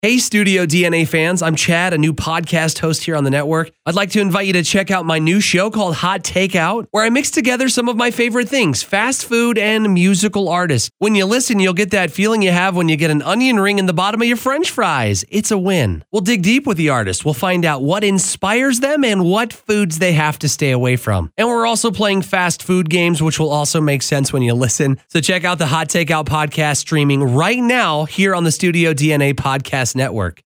Hey, Studio DNA fans, I'm Chad, a new podcast host here on the network. I'd like to invite you to check out my new show called Hot Takeout, where I mix together some of my favorite things fast food and musical artists. When you listen, you'll get that feeling you have when you get an onion ring in the bottom of your french fries. It's a win. We'll dig deep with the artist, we'll find out what inspires them and what foods they have to stay away from. And we're also playing fast food games, which will also make sense when you listen. So check out the Hot Takeout podcast streaming right now here on the Studio DNA Podcast Network.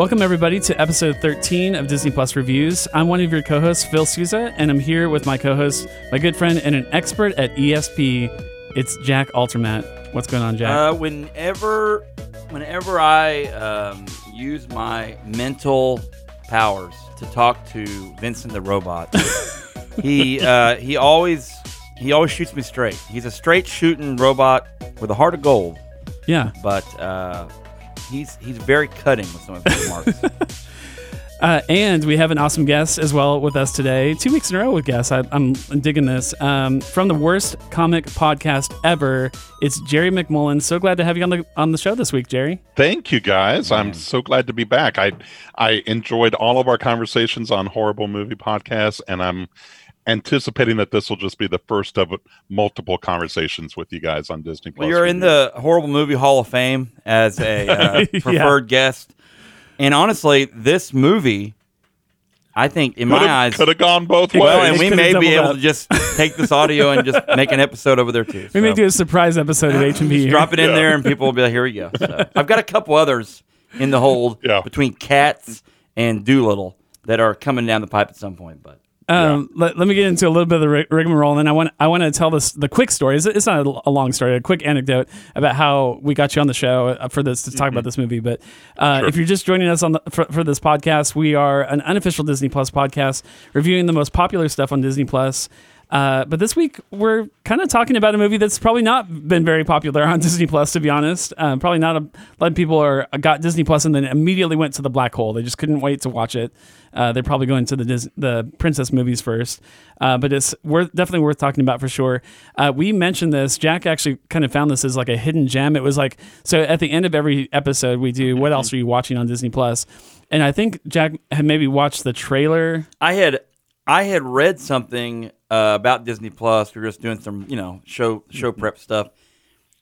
Welcome, everybody, to episode 13 of Disney Plus Reviews. I'm one of your co hosts, Phil Souza, and I'm here with my co host, my good friend, and an expert at ESP. It's Jack Altermat. What's going on, Jack? Uh, whenever, whenever I um, use my mental powers to talk to Vincent the robot, he uh, he always he always shoots me straight. He's a straight shooting robot with a heart of gold, yeah. but uh, he's he's very cutting with some of his remarks. Uh, and we have an awesome guest as well with us today. Two weeks in a row with guests. I, I'm digging this. Um, from the worst comic podcast ever, it's Jerry McMullen. So glad to have you on the on the show this week, Jerry. Thank you guys. I'm so glad to be back. I I enjoyed all of our conversations on horrible movie podcasts and I'm anticipating that this will just be the first of multiple conversations with you guys on Disney Plus. well, you're in Reviews. the horrible movie Hall of Fame as a uh, Yeah. preferred guest, and honestly, this movie, I think in my eyes, could have gone both ways. Well, and we may be able up. to just take this audio and just make an episode over there too. We may do a surprise episode of H and B. drop it in Yeah. there, and people will be like, "Here we go." So, I've got a couple others in the hold Yeah. between Cats and Doolittle that are coming down the pipe at some point. But Um, let, let me get into a little bit of the rig- rigmarole, and then I want I want to tell this the quick story. It's, it's not a, a long story, a quick anecdote about how we got you on the show uh, for this to talk Mm-hmm. about this movie. But uh, if you're just joining us on the, for, for this podcast, we are an unofficial Disney Plus podcast reviewing the most popular stuff on Disney Plus. Uh, but this week we're kind of talking about a movie that's probably not been very popular on Disney Plus, to be honest. Um, probably not a lot of people are got Disney Plus and then immediately went to the black hole. They just couldn't wait to watch it. Uh, they're probably going to the Dis- the princess movies first, uh, but it's worth definitely worth talking about for sure. Uh, we mentioned this. Jack actually kind of found this as like a hidden gem. It was like so at the end of every episode we do. What else are you watching on Disney Plus? And I think Jack had maybe watched the trailer. I had I had read something uh, about Disney Plus. We were just doing some you know show show prep stuff,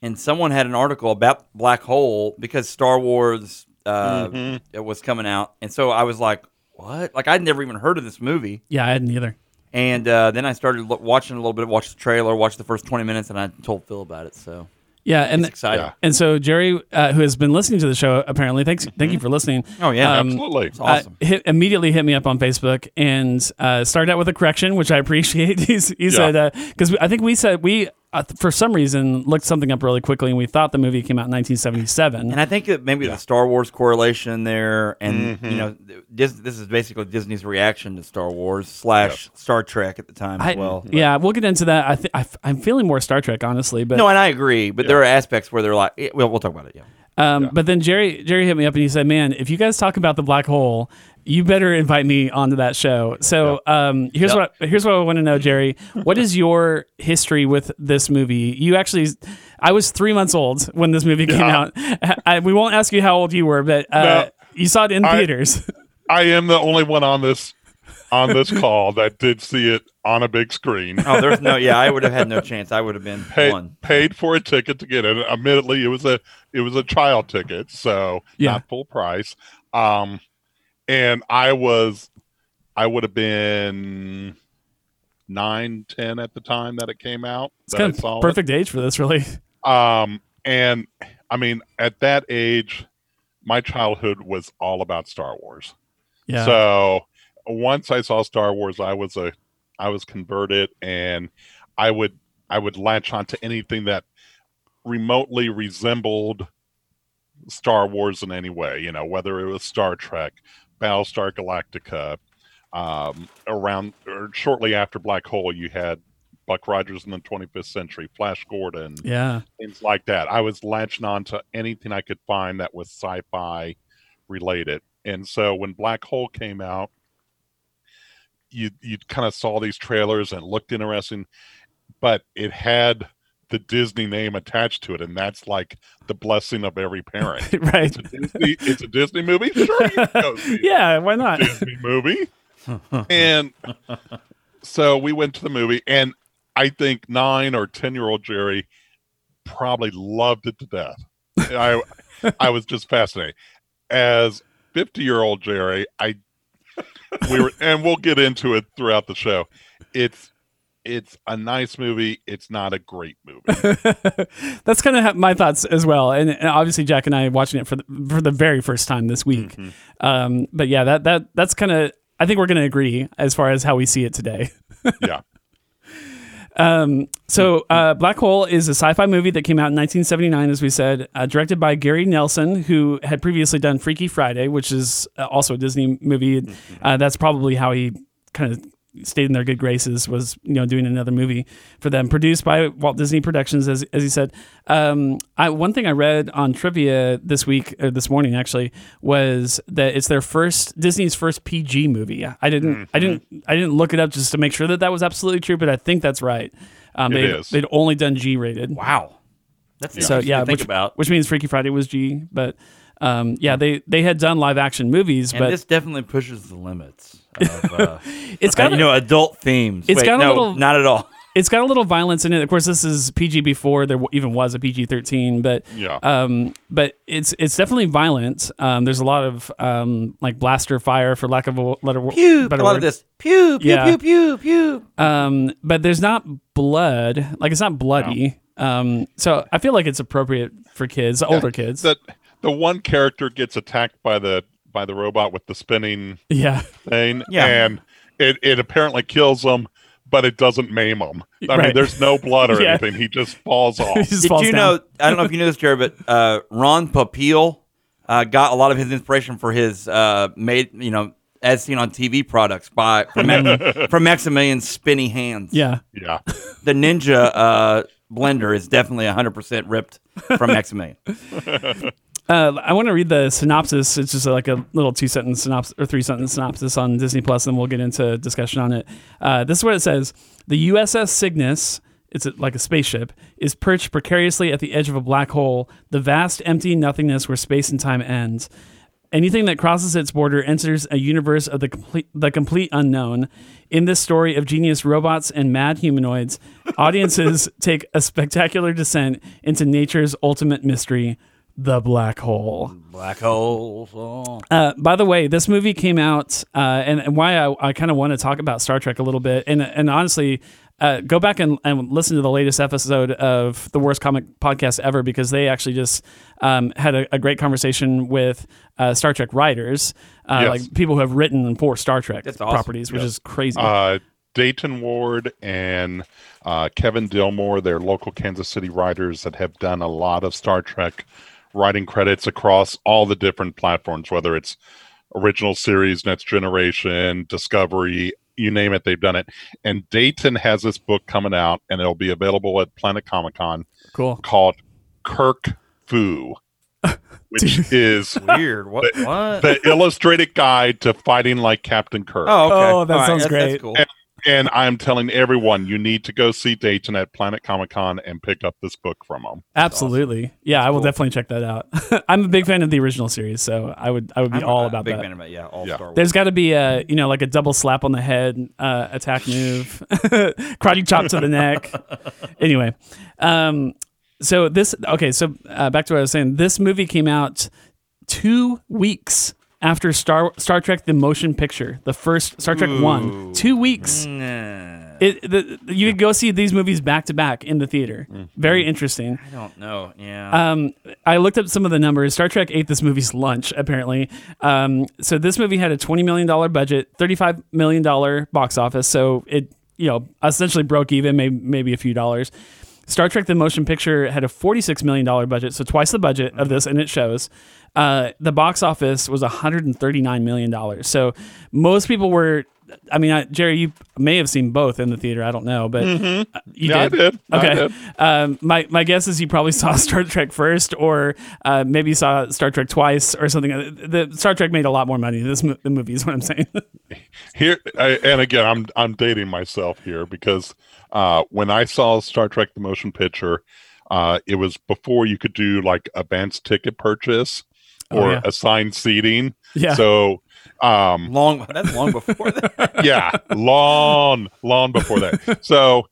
and someone had an article about Black Hole because Star Wars uh, it was coming out, and so I was like, "What?" Like I'd never even heard of this movie. Yeah, I hadn't either. And uh, then I started lo- watching a little bit, watched the trailer, watched the first 20 minutes, and I told Phil about it. So Yeah, and it's exciting. yeah. and so Jerry, uh, who has been listening to the show, apparently, thanks, thank you for listening. Oh, yeah. Um, Absolutely. It's awesome. uh, hit, immediately hit me up on Facebook and uh, started out with a correction, which I appreciate. He's, he said because I think we said we uh, for some reason looked something up really quickly and we thought the movie came out in 1977. And I think that maybe the Star Wars correlation there, and you know, Dis- this is basically Disney's reaction to Star Wars slash Star Trek at the time I- as well. But- yeah, we'll get into that. I th- I f- I'm feeling more Star Trek, honestly, but No, and I agree, but there are aspects where they're like, eh, well, we'll talk about it. Yeah. Um, But then Jerry Jerry hit me up and he said, "Man, if you guys talk about the black hole, you better invite me onto that show." So um, here's Yep. what here's what I want to know, Jerry. What is your history with this movie? You actually, I was three months old when this movie came Yeah. out. I, we won't ask you how old you were, but uh, No. you saw it in I- theaters. I am the only one on this on this call that did see it on a big screen. Oh, there's no. Yeah, I would have had no chance. I would have been Paid, one. paid for a ticket to get it. Admittedly, it was a it was a trial ticket, so Yeah. not full price. Um, and I was I would have been nine, ten at the time that it came out. It's kind of it. perfect age for this, really. Um, and I mean, at that age, my childhood was all about Star Wars. Yeah. So once I saw Star Wars, I was a, I was converted, and I would, I would latch on to anything that remotely resembled Star Wars in any way. You know, whether it was Star Trek, Battlestar Galactica, um, around or shortly after Black Hole, you had Buck Rogers in the 25th Century, Flash Gordon, Yeah. things like that. I was latching on to anything I could find that was sci-fi related. And so when Black Hole came out, you you kind of saw these trailers and looked interesting, but it had the Disney name attached to it, and that's like the blessing of every parent. right. It's a Disney, it's a Disney movie. Sure, you can go see it. Yeah. Why not? Disney movie. and so we went to the movie, and I think nine or ten year old Jerry probably loved it to death. I I was just fascinated. As fifty year old Jerry, I we were, and we'll get into it throughout the show. It's it's a nice movie. It's not a great movie. That's kind of my thoughts as well. And, and obviously, Jack and I watching it for the, for the very first time this week. Um, but yeah, that that that's kind of. I think we're going to agree as far as how we see it today. Yeah. Um, so, uh, Black Hole is a sci-fi movie that came out in 1979, as we said, uh, directed by Gary Nelson, who had previously done Freaky Friday, which is uh, also a Disney movie. Uh, that's probably how he kind of stayed in their good graces was you know doing another movie for them produced by Walt Disney Productions as, as he said. Um, I, one thing I read on trivia this week or this morning actually was that it's their first Disney's first PG movie. I didn't I didn't I didn't look it up just to make sure that that was absolutely true but I think that's right. Um, they'd, they'd only done G rated Wow. That's so yeah to think which, about. which means Freaky Friday was G but um, yeah they they had done live action movies and but this definitely pushes the limits of uh, it's uh, got you a- know adult themes. It's Wait, got a no, little- not at all. it's got a little violence in it. Of course, this is PG before there even was a PG thirteen, but Yeah. um, but it's it's definitely violent. Um, there's a lot of um, like blaster fire, for lack of a letter, Pew. A better lot word. of this. Pew. Pew. Yeah. Pew. Pew. Pew. Um, but there's not blood. Like it's not bloody. Um, so I feel like it's appropriate for kids, older kids. that the one character gets attacked by the by the robot with the spinning yeah, thing, Yeah. and it, it apparently kills him, but it doesn't maim him. I Right. mean, there's no blood or Yeah. anything. He just falls off. just Did falls you down. know? I don't know if you knew this, Jerry, but uh, Ron Popeil uh, got a lot of his inspiration for his uh, made, you know, as seen on TV products by from, Ma- from Maximilian's spinny hands. Yeah. yeah, the Ninja uh, blender is definitely 100% ripped from Maximilian. Uh, I want to read the synopsis. It's just like a little two sentence synopsis or three sentence synopsis on Disney Plus, and we'll get into discussion on it. Uh, this is what it says: The USS Cygnus, it's a, like a spaceship, is perched precariously at the edge of a black hole, the vast, empty nothingness where space and time ends. Anything that crosses its border enters a universe of the complete, the complete unknown. In this story of genius robots and mad humanoids, audiences take a spectacular descent into nature's ultimate mystery, the black hole. Black holes. Oh. Uh, by the way, this movie came out, uh, and, and why I, I kind of want to talk about Star Trek a little bit, and and honestly, uh, go back and, and listen to the latest episode of the worst comic podcast ever because they actually just um, had a, a great conversation with uh, Star Trek writers, uh, Yes. like people who have written for Star Trek awesome. properties, which is crazy. uh, Dayton Ward and uh, Kevin Dilmore, they're local Kansas City writers that have done a lot of Star Trek writing credits across all the different platforms, whether it's original series, Next Generation, Discovery, you name it, they've done it. And Dayton has this book coming out, and it'll be available at Planet Comic Con cool. called Kirk Fu, which is Weird. What? what? the illustrated guide to fighting like Captain Kirk. oh, okay. Oh, that All right, sounds that's- great. That's cool. And I'm telling everyone, you need to go see Dayton at Planet Comic Con and pick up this book from them. Absolutely, yeah, I will cool. definitely check that out. I'm a big fan of the original series, so I would I would be I'm all a about big that. fan of it. Yeah, all Yeah. Star Wars. There's got to be a you know like a double slap on the head uh, attack move, karate chop to the neck. Anyway, um, so this okay. So uh, back to what I was saying. This movie came out two weeks after Star Star Trek: The Motion Picture, the first Star Trek One. Two weeks. Nah, It, the, you could go see these movies back to back in the theater. Very interesting. I don't know. Yeah. Um, I looked up some of the numbers. Star Trek ate this movie's lunch, apparently. Um, so this movie had a twenty million dollar budget, thirty five million dollar box office. So it, you know, essentially broke even, maybe maybe a few dollars. Star Trek: The Motion Picture had a forty-six million dollar budget, so twice the budget of this, and it shows. Uh, the box office was one hundred and thirty-nine million dollars. So most people were. I mean, I, Jerry, you may have seen both in the theater. I don't know, but uh, you Mm-hmm. Yeah, I did. I Okay. did. Um, my my guess is you probably saw Star Trek first, or uh, maybe saw Star Trek twice, or something. Uh, The Star Trek made a lot more money. than This mo- the movie is what I'm saying. Here I, and again, I'm I'm dating myself here because uh, when I saw Star Trek: The Motion Picture, uh, it was before you could do like advanced ticket purchase Oh, or yeah. assigned seating. yeah. So, um, Long. That's long before that. yeah, long, long before that. So,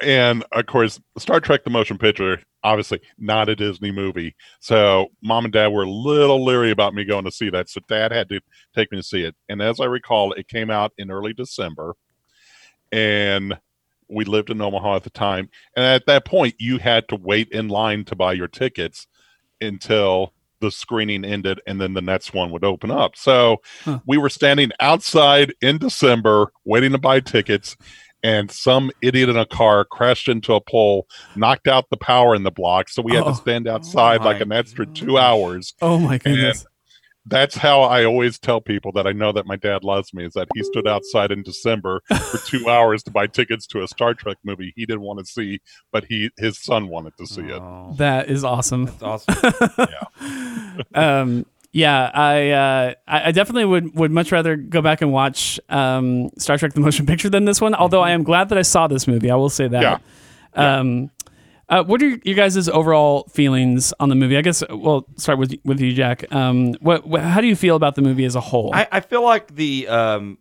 and of course, Star Trek: The Motion Picture, obviously not a Disney movie. So, mom and dad were a little leery about me going to see that. So, dad had to take me to see it. And as I recall, it came out in early December, and we lived in Omaha at the time. And at that point, you had to wait in line to buy your tickets until the screening ended and then the next one would open up. So Huh. we were standing outside in December waiting to buy tickets and some idiot in a car crashed into a pole, knocked out the power in the block. So we had Oh. to stand outside Oh like an extra two hours. oh my goodness. That's how I always tell people that I know that my dad loves me is that he stood outside in December for two hours to buy tickets to a Star Trek movie he didn't want to see, but he his son wanted to see it. Oh, That is awesome. that's awesome. um, yeah, I, uh, I I definitely would would much rather go back and watch um, Star Trek: The Motion Picture than this one. Although I am glad that I saw this movie. I will say that. Yeah. Um, uh, what are your guys' overall feelings on the movie? I guess we'll start with with you, Jack. Um, what, what how do you feel about the movie as a whole? I, I feel like the um,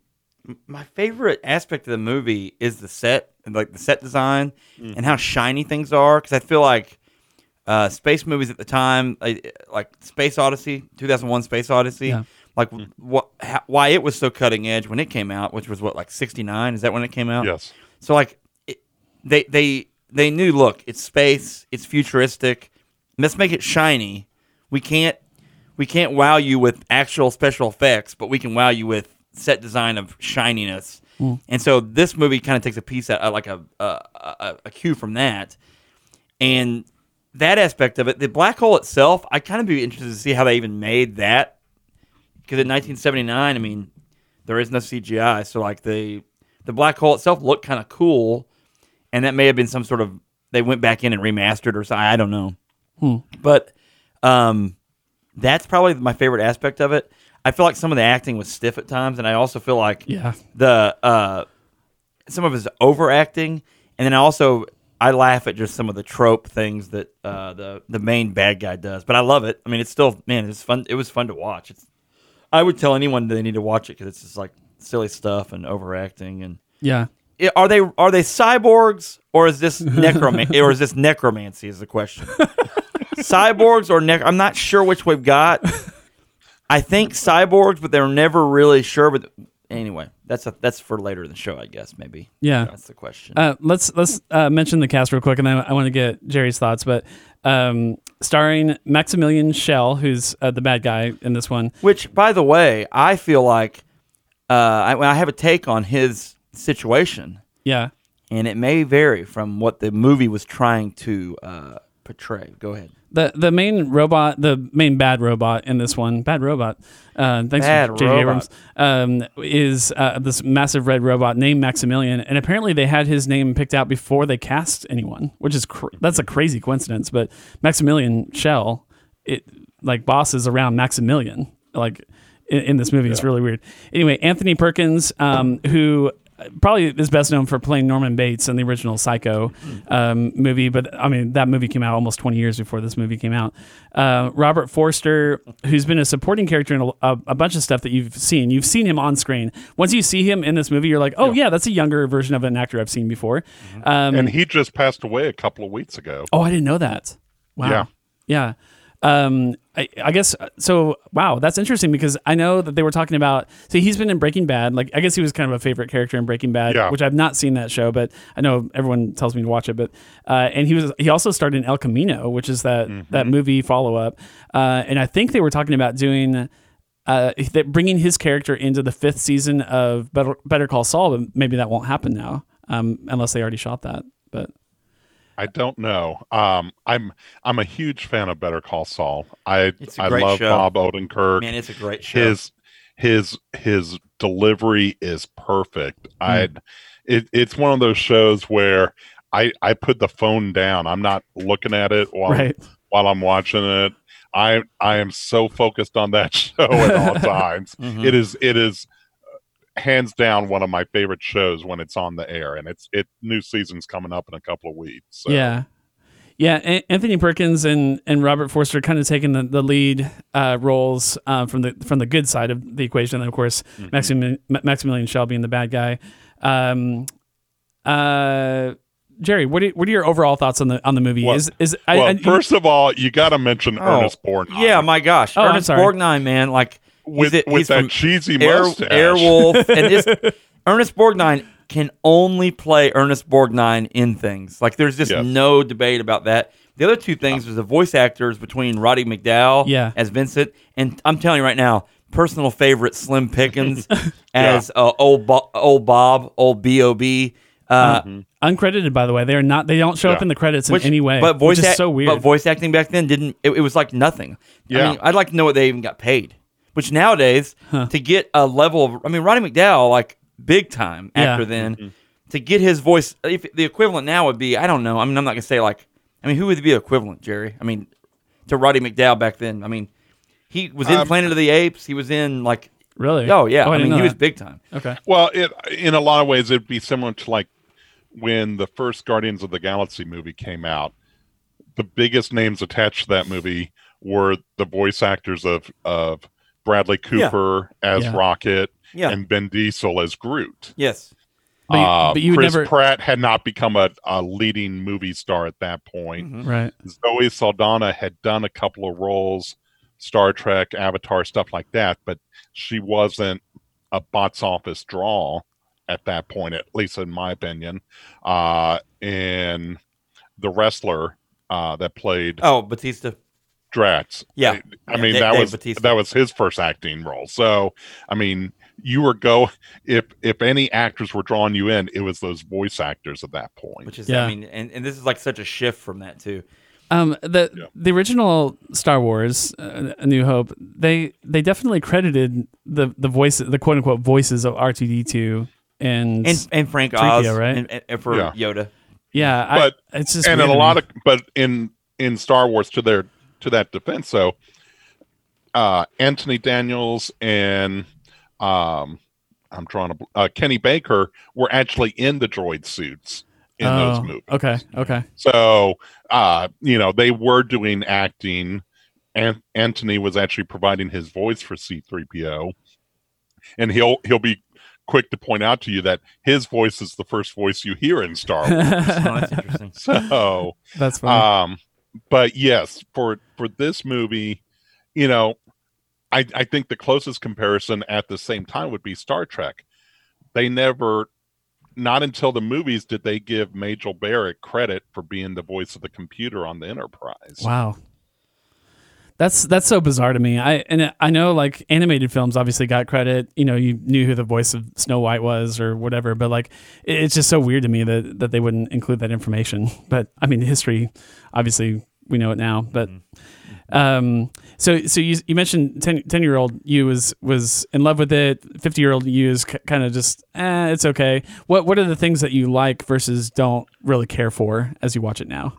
my favorite aspect of the movie is the set, and like the set design, and how shiny things are. Because I feel like uh, space movies at the time, like, like Space Odyssey, two thousand one Space Odyssey, Yeah. like what how, why it was so cutting edge when it came out, which was what like sixty nine. Is that when it came out? Yes. So like it, they they they knew look, it's space, it's futuristic. Let's make it shiny. We can't we can't wow you with actual special effects, but we can wow you with set design of shininess. And so this movie kind of takes a piece out, uh, like a, a a a cue from that, and that aspect of it. The black hole itself, I kind of be interested to see how they even made that, because in 1979, I mean, there is no CGI, so like the the black hole itself looked kind of cool, and that may have been some sort of they went back in and remastered or something. I don't know, but um, that's probably my favorite aspect of it. I feel like some of the acting was stiff at times, and I also feel like yeah. the uh, some of his overacting, and then also I laugh at just some of the trope things that uh, the the main bad guy does. But I love it. I mean, it's still man, it's fun. It was fun to watch. It's I would tell anyone they need to watch it because it's just like silly stuff and overacting and. Yeah. I- Are they are they cyborgs or is this necromancy or is this necromancy is the question? cyborgs or nec- I'm not sure which we've got. I think cyborgs, but they're never really sure. But anyway, that's a, that's for later in the show, I guess. Maybe. Yeah. that's the question. Uh, let's let's uh, mention the cast real quick, and then I want to get Jerry's thoughts. But um, starring Maximilian Schell, who's uh, the bad guy in this one. Which, by the way, I feel like uh, I, I have a take on his situation, Yeah, and it may vary from what the movie was trying to uh, portray. Go ahead. the the main robot, the main bad robot in this one, bad robot. Uh, thanks Bad for J.J. Abrams. Um, is uh, this massive red robot named Maximilian, and apparently they had his name picked out before they cast anyone, which is cr- that's a crazy coincidence. But Maximilian Schell, it like bosses around Maximilian, like in, in this movie. It's really weird. Anyway, Anthony Perkins, um, who probably is best known for playing Norman Bates in the original Psycho um, movie, but I mean that movie came out almost 20 years before this movie came out. Uh, Robert Forster, who's been a supporting character in a, a, a bunch of stuff that you've seen. You've seen him on screen. Once you see him in this movie, you're like, oh yeah, that's a younger version of an actor I've seen before. Um, And he just passed away a couple of weeks ago. Oh, I didn't know that. Wow. Yeah. Yeah. Um, I, I guess so. Wow, that's interesting because I know that they were talking about. See, he's been in Breaking Bad. Like, I guess he was kind of a favorite character in Breaking Bad, Yeah. which I've not seen that show, but I know everyone tells me to watch it. But uh, and he was he also starred in El Camino, which is that that movie follow up. Uh, and I think they were talking about doing. Uh, that bringing his character into the fifth season of Better, Better Call Saul, but maybe that won't happen now, um, unless they already shot that. But I don't know. Um, I'm I'm a huge fan of Better Call Saul. I It's a I great love show. Bob Odenkirk. Man, it's a great show. his his his delivery is perfect. Hmm. I it, it's one of those shows where I I put the phone down. I'm not looking at it while Right. while I'm watching it. I I am so focused on that show at all times. Mhm. It is it is hands down one of my favorite shows when it's on the air and it's it new season's coming up in a couple of weeks. So. Yeah. Yeah, An- Anthony Perkins and, and Robert Forster kind of taking the, the lead uh, roles uh, from the from the good side of the equation. And of course, Mm-hmm. Maximilian, Maximilian Schell being the bad guy. Um, uh, Jerry, what are, what are your overall thoughts on the on the movie? Well- is is Well, I- first of all, you got to mention Oh, Ernest Borgnine. Yeah, my gosh, Oh, Ernest. Borgnine, man, like with, he's, a- with that from cheesy Air, mustache. Airwolf, and this Ernest Borgnine can only play Ernest Borgnine in things. Like there's just Yes. no debate about that. The other two things was the voice actors between Roddy McDowall Yeah. as Vincent, and I'm telling you right now, personal favorite Slim Pickens as uh, old Bo- old Bob, old Bob. Uh, uncredited by the way, they're not they don't show up in the credits which- in any way. But voice which is act- so weird. But voice acting back then didn't. It, it was like nothing. I Yeah. mean, I'd like to know what they even got paid. Which nowadays, to get a level of, I mean, Roddy McDowall, like big time Yeah. actor then, to get his voice, if the equivalent now would be, I don't know. I mean, I'm not gonna say like, I mean, who would be equivalent, Jerry? I mean, to Roddy McDowall back then. I mean, he was in Um, Planet of the Apes. He was in like, really? oh yeah. I, didn't mean, know he was big time. Okay. Well, it in a lot of ways it'd be similar to like when the first Guardians of the Galaxy movie came out. The biggest names attached to that movie were the voice actors of of Bradley Cooper as Yeah. Rocket Yeah. and Vin Diesel as Groot. yes. But you- Uh, but you would Chris never- Pratt had not become a, a leading movie star at that point. Mhm. Right. Zoe Saldana had done a couple of roles, Star Trek, Avatar, stuff like that, but she wasn't a box office draw at that point, at least in my opinion. Uh, and the wrestler uh, that played Oh, Batista. Drax, Yeah. I Yeah, mean Da- that Dave was Bautista. that was his first acting role. So, I mean, you were go if if any actors were drawing you in, it was those voice actors at that point. Which is, Yeah. I mean, and, and this is like such a shift from that too. Um, the Yeah. the original Star Wars, uh, A New Hope, they they definitely credited the the voice, the quote unquote voices of R two D two and, and and Frank 3PO, Oz, right? and, and for Yeah. Yoda. yeah, I, But- it's just and in a lot me. of but in in Star Wars to their to that defense, so uh Anthony Daniels and um I'm trying to uh, Kenny Baker were actually in the droid suits in those Oh, movies. Okay, okay, So uh you know they were doing acting and Anthony was actually providing his voice for C3PO and he'll he'll be quick to point out to you that his voice is the first voice you hear in Star Wars. Oh, that's interesting. so that's funny. um but yes for for this movie you know i i think the closest comparison at the same time would be star trek. They never not until the movies did they give Majel Barrett credit for being the voice of the computer on the enterprise. Wow, that's that's so bizarre to me. I and I know like animated films obviously got credit. You know, you knew who the voice of Snow White was or whatever, but like it- it's just so weird to me that that they wouldn't include that information. But I mean, history, obviously we know it now, but. Um, so, so you, you mentioned 10, 10 year old you was, was in love with it. 50 year old you is k- kind of just, eh, it's okay. What, what are the things that you like versus don't really care for as you watch it now?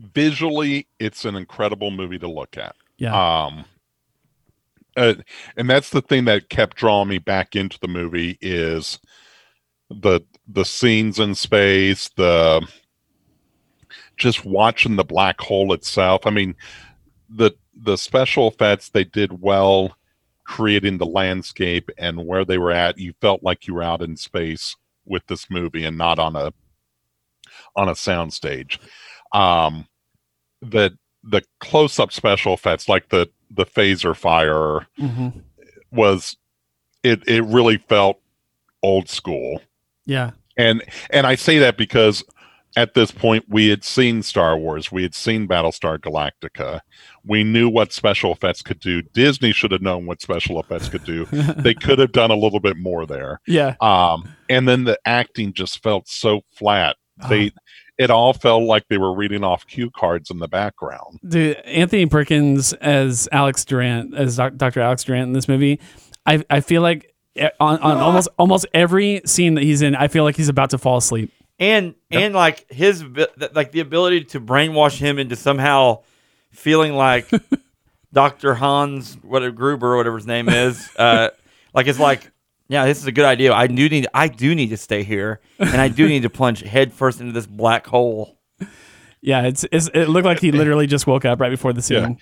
Visually it's an incredible movie to look at. Yeah. um uh, and that's the thing that kept drawing me back into the movie is the the scenes in space the just watching the black hole itself. I mean the the special effects they did well creating the landscape and where they were at. You felt like you were out in space with this movie and not on a on a soundstage um the the close-up special effects like the the phaser fire hmm was it it really felt old school. Yeah. and and i say that because at this point we had seen star wars we had seen battlestar galactica. We knew what special effects could do. Disney should have known what special effects could do. They could have done a little bit more there. Yeah. um and then the acting just felt so flat. They it all felt like they were reading off cue cards in the background. Dude, Anthony Perkins as Alex Durant, as Doc- Dr. Alex Durant in this movie, I I feel like on, on almost almost every scene that he's in, I feel like he's about to fall asleep. and and like his like the ability to brainwash him into somehow feeling like Dr. Hans whatever Gruber or whatever his name is uh like it's like yeah this is a good idea I do need I do need to stay here and I do need to plunge head first into this black hole Yeah, it's, it's it looked like he literally just woke up right before the scene.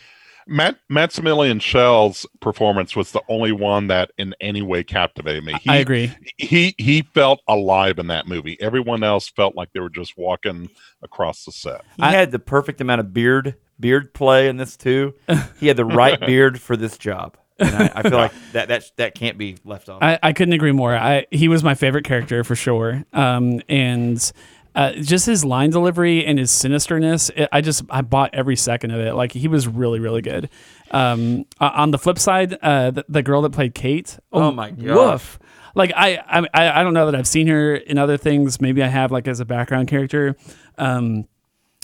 Matt Maximilian Schell's performance was the only one that in any way captivated me. He, I agree. He he felt alive in that movie. Everyone else felt like they were just walking across the set. he I- had the perfect amount of beard beard play in this too he had the right beard for this job and I, I feel like that that that can't be left off I, I couldn't agree more. I he was my favorite character for sure. Um, and uh, just his line delivery and his sinisterness, it, I just I bought every second of it. Like he was really really good. Um, uh, on the flip side, uh, the, the girl that played Kate, Oh my gosh. woof. Like I, I I I don't know that I've seen her in other things. Maybe I have like as a background character. Um,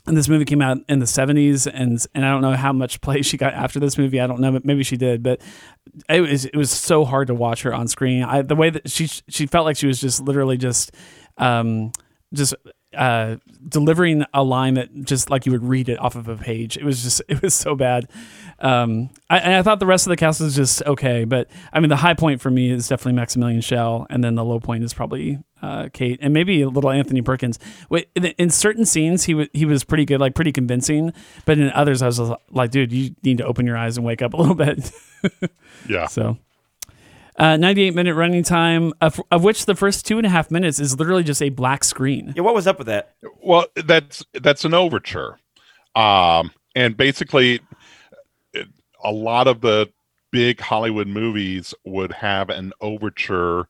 and this movie came out in the 70s and and I don't know how much play she got after this movie. I don't know, but maybe she did, but it was it was so hard to watch her on screen. I the way that she she felt like she was just literally just um just uh delivering a line that just like you would read it off of a page. It was just it was so bad. Um I and I thought the rest of the cast was just okay, but I mean the high point for me is definitely Maximilian Schell and then the low point is probably uh, Kate and maybe a little Anthony Perkins. Wait, in, in certain scenes he was he was pretty good, like pretty convincing, but in others I was like, dude, you need to open your eyes and wake up a little bit. Yeah. So, uh, 98 minute running time, of, of which the first two and a half minutes is literally just a black screen. yeah what was up with that Well, that's that's an overture, um, and basically, it, a lot of the big Hollywood movies would have an overture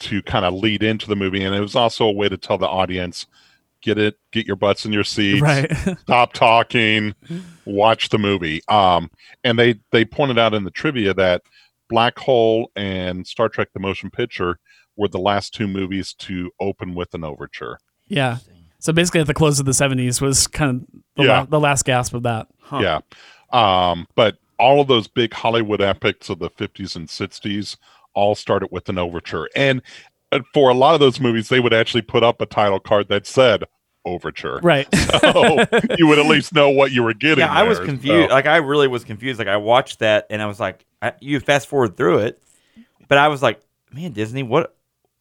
to kind of lead into the movie, and it was also a way to tell the audience, get it, get your butts in your seats, Right. stop talking, watch the movie. Um, and they they pointed out in the trivia that Black Hole and Star Trek: The Motion Picture were the last two movies to open with an overture. yeah. So basically, at the close of the 70s was kind of the, Yeah. la- the last gasp of that. Yeah. Um, but all of those big Hollywood epics of the 50s and 60s all started with an overture. And uh, for a lot of those movies, they would actually put up a title card that said overture. Right. So you would at least know what you were getting. Yeah, I was confused. So- Like I really was confused. Like I watched that and I was like, I, you fast forward through it, but I was like, man, Disney, what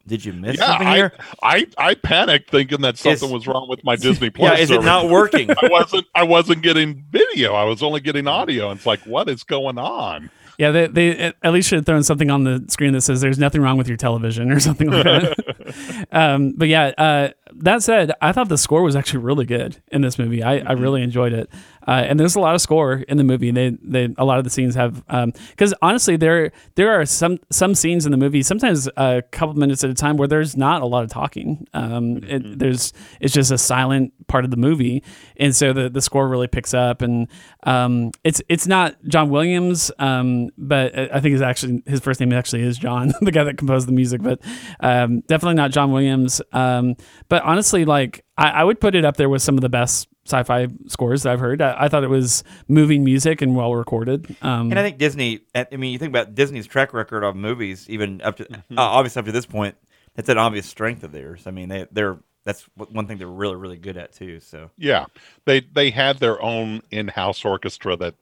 did you miss yeah, something I, here? I I panicked thinking that something Is- was wrong with my Disney Plus. Yeah, is it not working? I wasn't I wasn't getting video. I was only getting audio. And It's like, what is going on? Yeah, they, they at least should have thrown something on the screen that says "There's nothing wrong with your television" or something like that. um, but yeah, uh, that said, I thought the score was actually really good in this movie. I, I really enjoyed it, uh, and there's a lot of score in the movie. They they a lot of the scenes have because honestly, there there are some some scenes in the movie sometimes a couple minutes at a time where there's not a lot of talking. Um, it, there's it's just a silent part of the movie, and so the the score really picks up, and um, it's it's not John Williams, um, but I think his actually his first name actually is John, the guy that composed the music, but um, definitely not John Williams. Um, but honestly, like I, I would put it up there with some of the best sci-fi scores that I've heard. I, I thought it was moving music and well recorded. Um, And I think Disney. I mean, you think about Disney's track record of movies, even up to Mm-hmm. uh, obviously up to this point. That's an obvious strength of theirs. I mean, they they're that's one thing they're really really good at too. So Yeah, they they had their own in-house orchestra that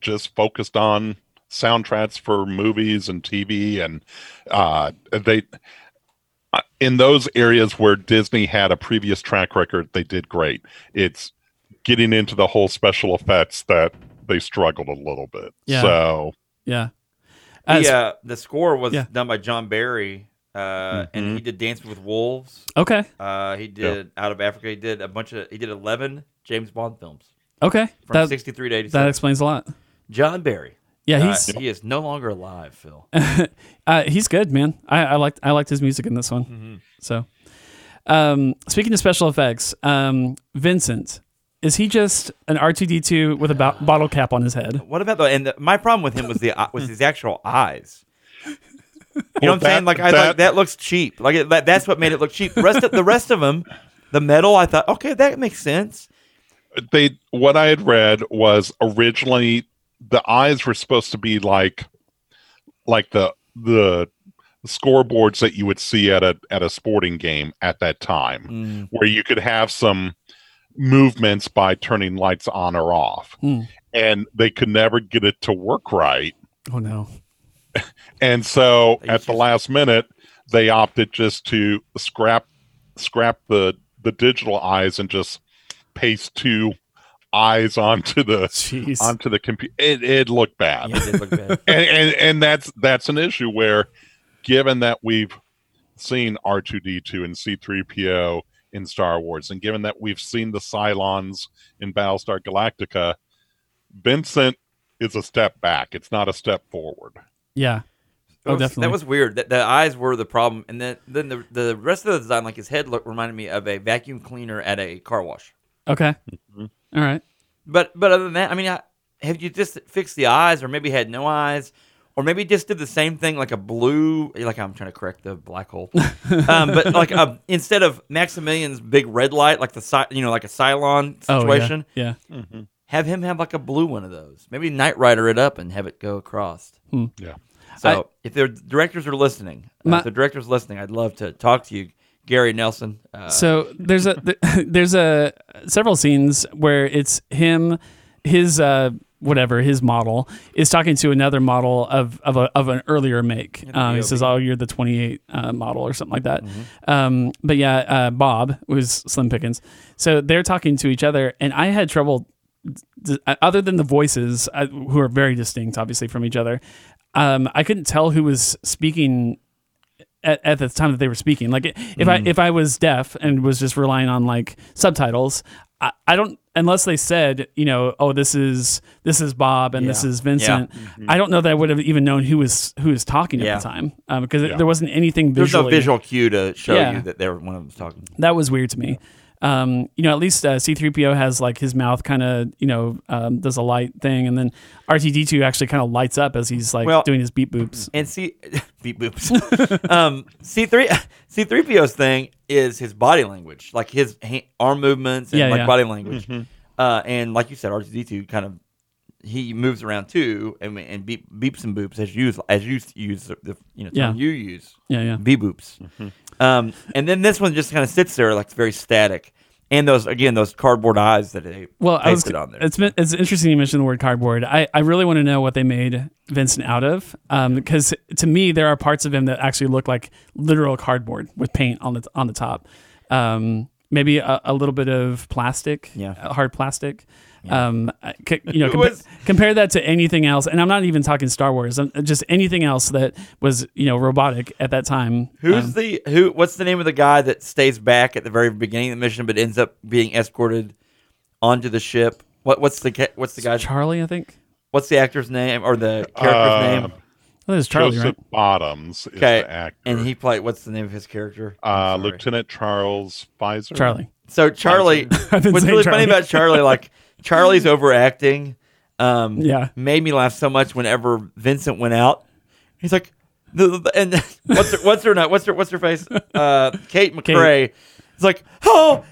just focused on soundtracks for movies and TV, and uh, they in those areas where Disney had a previous track record, they did great. It's getting into the whole special effects that they struggled a little bit. Yeah. So yeah. As- the uh, the score was Yeah. done by John Barry, uh, and Mhm. he did Dance with Wolves. okay. Uh, he did Out of Africa. He did a bunch of. He did eleven James Bond films Okay. from That, sixty three to eighty that explains a lot. John Barry. Yeah, Uh, he's he is no longer alive, Phil. uh, he's good, man. I, I liked I liked his music in this one. Mm-hmm. So, um, speaking of special effects, um, Vincent is he just an R two D two with a bo- bottle cap on his head? What about the? And the, my problem with him was the was his actual eyes. You know Well, what I'm saying? Like I that- like that looks cheap. Like it, that, that's what made it look cheap. The rest of the rest of them The metal, I thought, okay, that makes sense. they what I had read was originally the eyes were supposed to be like like the the scoreboards that you would see at a at a sporting game at that time Mm. where you could have some movements by turning lights on or off Hmm. and they could never get it to work right Oh no. and so at the last minute they opted just to scrap scrap the the digital eyes and just paste two eyes onto the Jeez. onto the computer it, it looked bad Yeah, it look bad. and, and and that's that's an issue where given that we've seen r2d2 and c3po in star wars and given that we've seen the cylons in battlestar galactica vincent is a step back it's not a step forward yeah. That Oh, was, definitely. That was weird. That the eyes were the problem, and then then the the rest of the design, like his head, look reminded me of a vacuum cleaner at a car wash. Okay. Mhm. All right. But but other than that, I mean, I, have you just fixed the eyes, or maybe had no eyes, or maybe just did the same thing like a blue? Like I'm trying to correct the black hole, um, but like a, instead of Maximilian's big red light, like the Cy- you know like a Cylon Oh, situation, yeah. have him have like a blue one of those. Maybe Knight Rider it up and have it go across. yeah So I- if the directors are listening, uh, if the directors listening, I'd love to talk to you, Gary Nelson. Uh, So there's a there's a several scenes where it's him, his uh whatever his model is talking to another model of of, a, of an earlier make. Um, he says, "Oh, you're the 28 uh, model or something like that." Mm-hmm. Um, but yeah, uh, Bob was Slim Pickens. So they're talking to each other, and I had trouble. d- Other than the voices, uh, who are very distinct, obviously from each other, um, I couldn't tell who was speaking at, at the time that they were speaking. Like if I if I was deaf and was just relying on like subtitles, I, I don't unless they said you know oh this is this is Bob and this Yeah. is Vincent. I don't know that I would have even known who was who was talking Yeah. at the time um, because Yeah. there wasn't anything Visually. there's no visual cue to show Yeah. you that they were one of them talking. That was weird to me. Um, you know, at least uh, C3PO has like his mouth kind of, you know, um, does a light thing, and then R2D2 actually kind of lights up as he's like Well- doing his beep boops. And C beep boops. um, C three C three PO's thing is his body language, like his hand, arm movements and Yeah, like yeah. body language. Uh, and like you said, R2D2 kind of he moves around too, and and beep, beeps and boops as you use as you use the, the you know term Yeah. you use Yeah, yeah. bee boops. Um, and then this one just kind of sits there like very static. And those again, those cardboard eyes that they Well, I was. pasted on there. It's been, it's interesting you mentioned the word cardboard. I, I really want to know what they made Vincent out of, because to me there are parts of him that actually look like literal cardboard with paint on the on the top. Um, maybe a, a little bit of plastic, Yeah. uh, hard plastic. Um, I- c- you know, compa- was- compare that to anything else, and I'm not even talking Star Wars. um, Just anything else that was you know robotic at that time. Who's Um, the who? What's the name of the guy that stays back at the very beginning of the mission, but ends up being escorted onto the ship? What what's the ca- what's the guy's Charlie? I think. what's the actor's name or the character's Uh, name? There's Charlie, Joseph right? Bottoms is Okay, the actor. and he played. What's the name of his character? Uh. Lieutenant Charles Pizer. Charlie. So Charlie, what's really Charlie. funny about Charlie, like Charlie's overacting, um, Yeah. made me laugh so much whenever Vincent went out. He's like, the, the- and what's her, what's her what's her what's her face? Uh, Kate McRae. He's like, oh,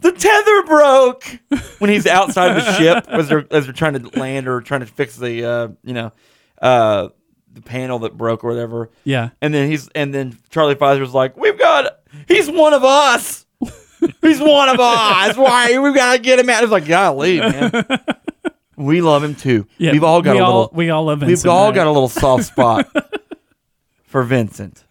the tether broke when he's outside the ship as they're as they're trying to land or trying to fix the uh, you know uh, the panel that broke or whatever. Yeah. And then he's and then Charlie Pizer's like, "We've got he's one of us. he's one of us. Why we gotta get him out?" It's like, "Golly, man, we love him too. Yeah, we've all got we a all, little. we all love we've Vincent. all right? got a little soft spot for Vincent."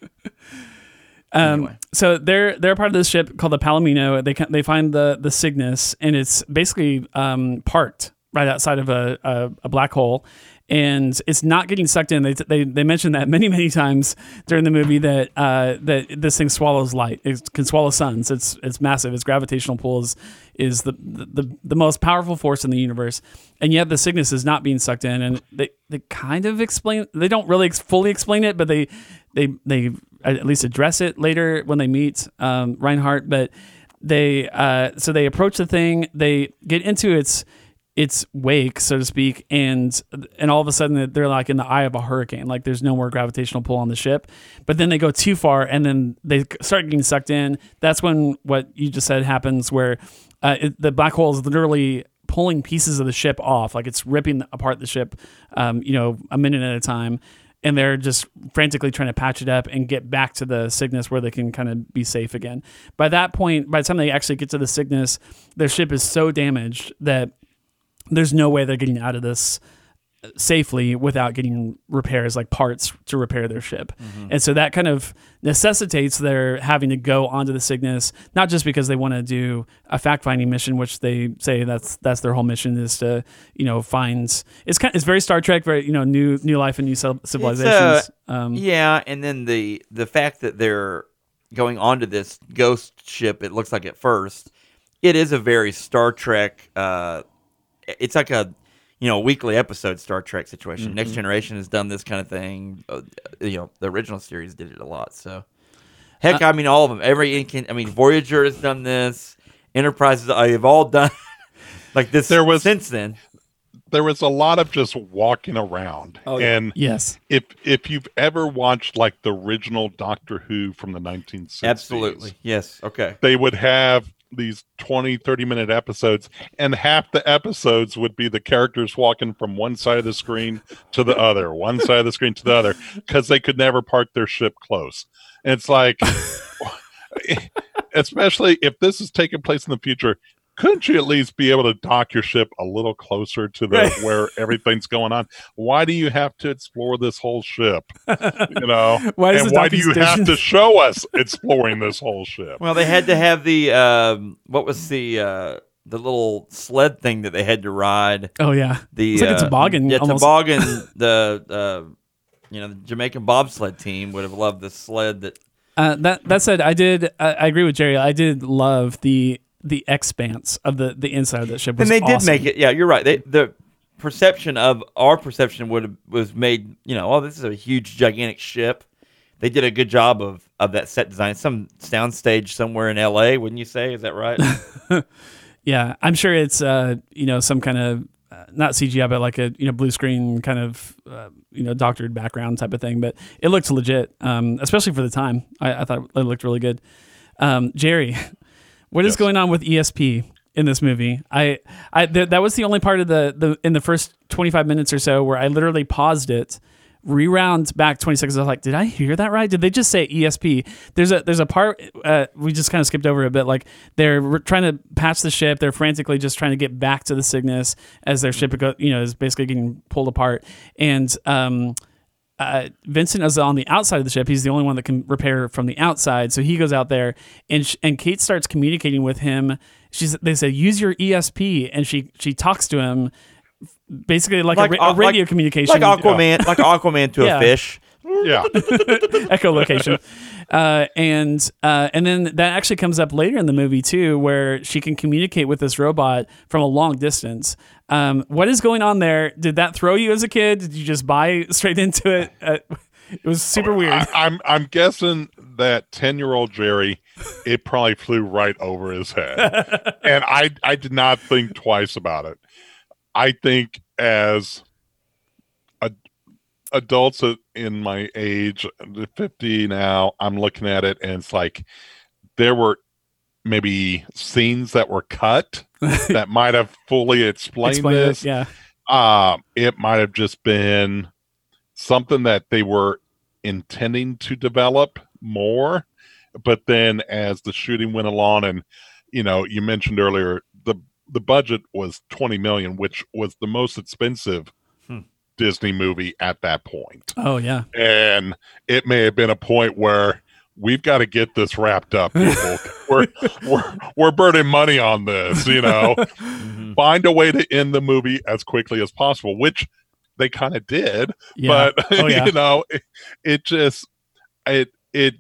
Um, Anyway. So they're they're part of this ship called the Palomino. They they find the the Cygnus, and it's basically um, parked right outside of a, a, a black hole, and it's not getting sucked in. They they they mentioned that many many times during the movie that uh, that this thing swallows light. It can swallow suns. It's it's massive. Its gravitational pull is is the, the the most powerful force in the universe, and yet the Cygnus is not being sucked in. And they they kind of explain. They don't really fully explain it, but they they they at least address it later when they meet um, Reinhardt. But they uh, so they approach the thing. They get into its its wake, so to speak, and and all of a sudden they're like in the eye of a hurricane. Like there's no more gravitational pull on the ship. But then they go too far, and then they start getting sucked in. That's when what you just said happens, where uh, it, the black hole is literally pulling pieces of the ship off, like it's ripping apart the ship, um, you know, a minute at a time. And they're just frantically trying to patch it up and get back to the Cygnus where they can kind of be safe again. By that point, by the time they actually get to the Cygnus, their ship is so damaged that there's no way they're getting out of this safely without getting repairs like parts to repair their ship. Mm-hmm. And so that kind of necessitates their having to go onto the Cygnus, not just because they want to do a fact finding mission, which they say that's that's their whole mission is to, you know, find it's kind it's very Star Trek, very, you know, new new life and new civilizations. Uh, um, yeah, and then the the fact that they're going onto this ghost ship, it looks like at first, it is a very Star Trek uh, it's like a you know weekly episode Star Trek situation. Mm-hmm. Next Generation has done this kind of thing. Uh, you know, the original series did it a lot. So, heck, Uh, I mean, all of them. Every I mean, Voyager has done this. Enterprises, I have all done like this. There was- since then. There was a lot of just walking around, Oh, yeah. and yes. if if you've ever watched like the original Doctor Who from the 1960s, Absolutely, yes. Okay, they would have these 20 30 minute episodes and half the episodes would be the characters walking from one side of the screen to the other one side of the screen to the other because they could never park their ship close. And it's like especially if this is taking place in the future couldn't you at least be able to dock your ship a little closer to the Right. where everything's going on why do you have to explore this whole ship you know Why is and why do docking you have to show us exploring this whole ship well, they had to have the um, what was the uh, the little sled thing that they had to ride. Oh yeah. The It's like a uh, toboggan, Yeah, almost. toboggan. the uh, you know the Jamaican bobsled team would have loved the sled that Uh, that that said, I did. I, I agree with Jerry. I did love the the expanse of the the inside of that ship. Was and they did awesome. make it. Yeah, you're right. They, the perception of our perception would have was made. You know, oh, this is a huge, gigantic ship. They did a good job of of that set design. Some soundstage somewhere in L.A. Wouldn't you say? Is that right? Yeah, I'm sure it's uh you know some kind of uh, not CGI but like a you know blue screen kind of uh, you know doctored background type of thing. But it looked legit, um, especially for the time. I, I thought it looked really good. Um, Jerry, what is Yes. going on with ESP? In this movie, I, I th- that was the only part of the, the in the first 25 minutes or so where I literally paused it, rewound back 20 seconds. I was like, did I hear that right? Did they just say ESP? There's a there's a part uh, we just kind of skipped over a bit. Like they're re- trying to patch the ship. They're frantically just trying to get back to the Cygnus as their ship go, you know is basically getting pulled apart. And um, uh, Vincent is on the outside of the ship. He's the only one that can repair from the outside. So he goes out there, and sh- and Kate starts communicating with him. She's they say use your ESP, and she she talks to him, basically like, Like, a, ra- a radio like- communication, like Aquaman, like Aquaman to Yeah. a fish. Yeah echolocation. Uh, and uh, and then that actually comes up later in the movie too, where she can communicate with this robot from a long distance. Um, what is going on there? Did that throw you as a kid? Did you just buy straight into it? Uh, it was super weird. I, I'm I'm guessing that ten year old Jerry, it probably flew right over his head, and I I did not think twice about it. I think as adults in my age, fifty now, I'm looking at it and it's like there were maybe scenes that were cut that might have fully explained Explain it, this. yeah. Um, it might have just been something that they were intending to develop more, but then as the shooting went along, and you know, you mentioned earlier the the budget was twenty million, which was the most expensive. Disney movie at that point, Oh yeah. and it may have been a point where. We've got to get this wrapped up, people. we're, we're we're burning money on this, you know Mhm. find a way to end the movie as quickly as possible, which they kind of did. Yeah. But Oh, yeah. you know, it, it just it it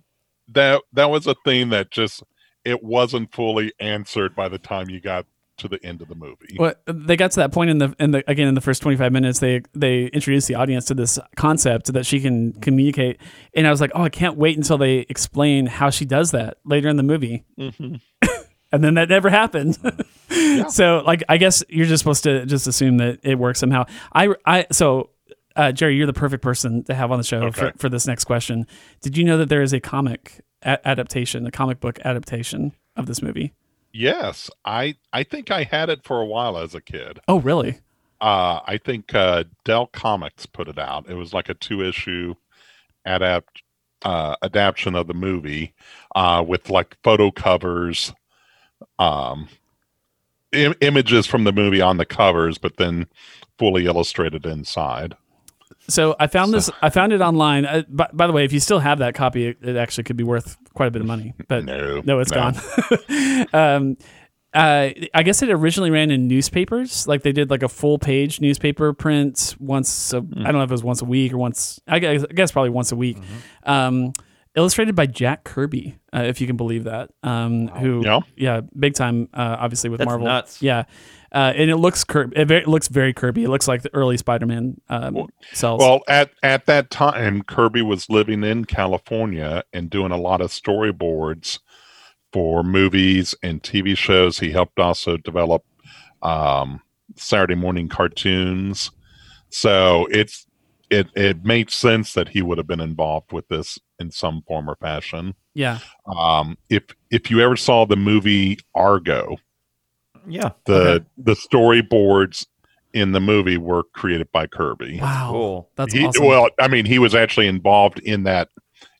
that that was a thing that just it wasn't fully answered by the time you got to the end of the movie. Well, they got to that point in the in the again in the first 25 minutes they they introduced the audience to this concept that she can communicate and I was like, "Oh, I can't wait until they explain how she does that later in the movie." Mhm. and then that never happened. So like I guess you're just supposed to just assume that it works somehow. I I so uh, Jerry, you're the perfect person to have on the show for, for this next question. Did you know that there is a comic a- adaptation, a comic book adaptation of this movie? Yes, I I think I had it for a while as a kid. Oh, really? Uh, I think uh, Dell Comics put it out. It was like a two issue adapt uh, adaptation of the movie uh, with like photo covers, um, Im- images from the movie on the covers, but then fully illustrated inside. So I found this. I found it online. Uh, by, by the way, if you still have that copy, it, it actually could be worth quite a bit of money. But No, it's no. gone. um, uh, I guess it originally ran in newspapers. Like they did like a full page newspaper print once. i don't know if it was once a week or once. I guess, I guess probably once a week. Um, illustrated by Jack Kirby, uh, if you can believe that. Um, Who, Yeah. yeah, big time. Uh, obviously with That's Marvel. nuts. Yeah. Uh, and it looks Kirby. It, very, it looks very Kirby. It looks like the early Spider-Man um, cells. Well, at at that time, Kirby was living in California and doing a lot of storyboards for movies and TV shows. He helped also develop um, Saturday morning cartoons. So it's it it made sense that he would have been involved with this in some form or fashion. yeah. Um, if if you ever saw the movie Argo, Yeah. the Okay. the storyboards in the movie were created by Kirby. Wow. Cool. That's He- awesome. Well, I mean, he was actually involved in that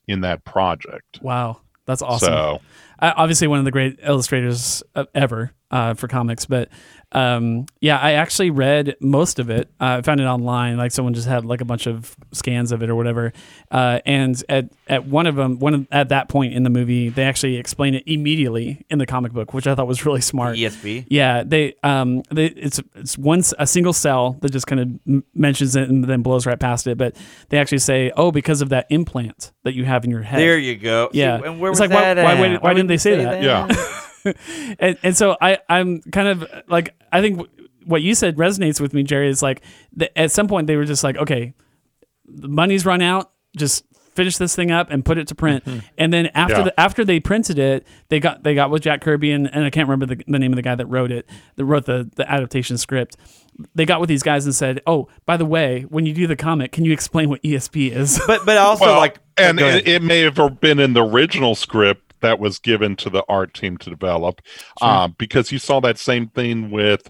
in that project. wow. That's awesome. So uh, obviously one of the great illustrators ever uh, for comics. But um, yeah, I actually read most of it. Uh, I found it online. Like someone just had like a bunch of scans of it or whatever. Uh, and at, at one of them, one of, at that point in the movie, they actually explain it immediately in the comic book, which I thought was really smart. ESP. Yeah, they um they it's it's one s- a single cell that just kind of m- mentions it and then blows right past it, but they actually say, "Oh, because of that implant that you have in your head." There you go. See, Yeah. and where It's was like, that why at? wouldn't- why didn't they say that? Yeah. and, and so I I'm kind of like I think w- what you said resonates with me, Jerry. Is like the, at some point they were just like, okay, the money's run out, just finish this thing up and put it to print. Mm-hmm. And then after Yeah. the, after they printed it, they got they got with Jack Kirby and, and I can't remember the, the name of the guy that wrote it, that wrote the the adaptation script. They got with these guys and said, "Oh, by the way, when you do the comic, can you explain what ESP is?" But but also well, like and it, it may have been in the original script that was given to the art team to develop, uh, because you saw that same thing with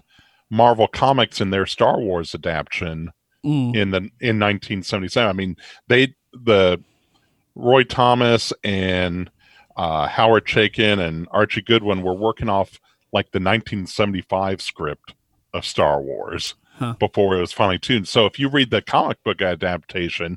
Marvel Comics in their Star Wars adaptation Mm. in the in 1977. I mean, they the Roy Thomas and uh, Howard Chaykin and Archie Goodwin were working off like the 1975 script of Star Wars Huh. before it was finally tuned. So if you read the comic book adaptation,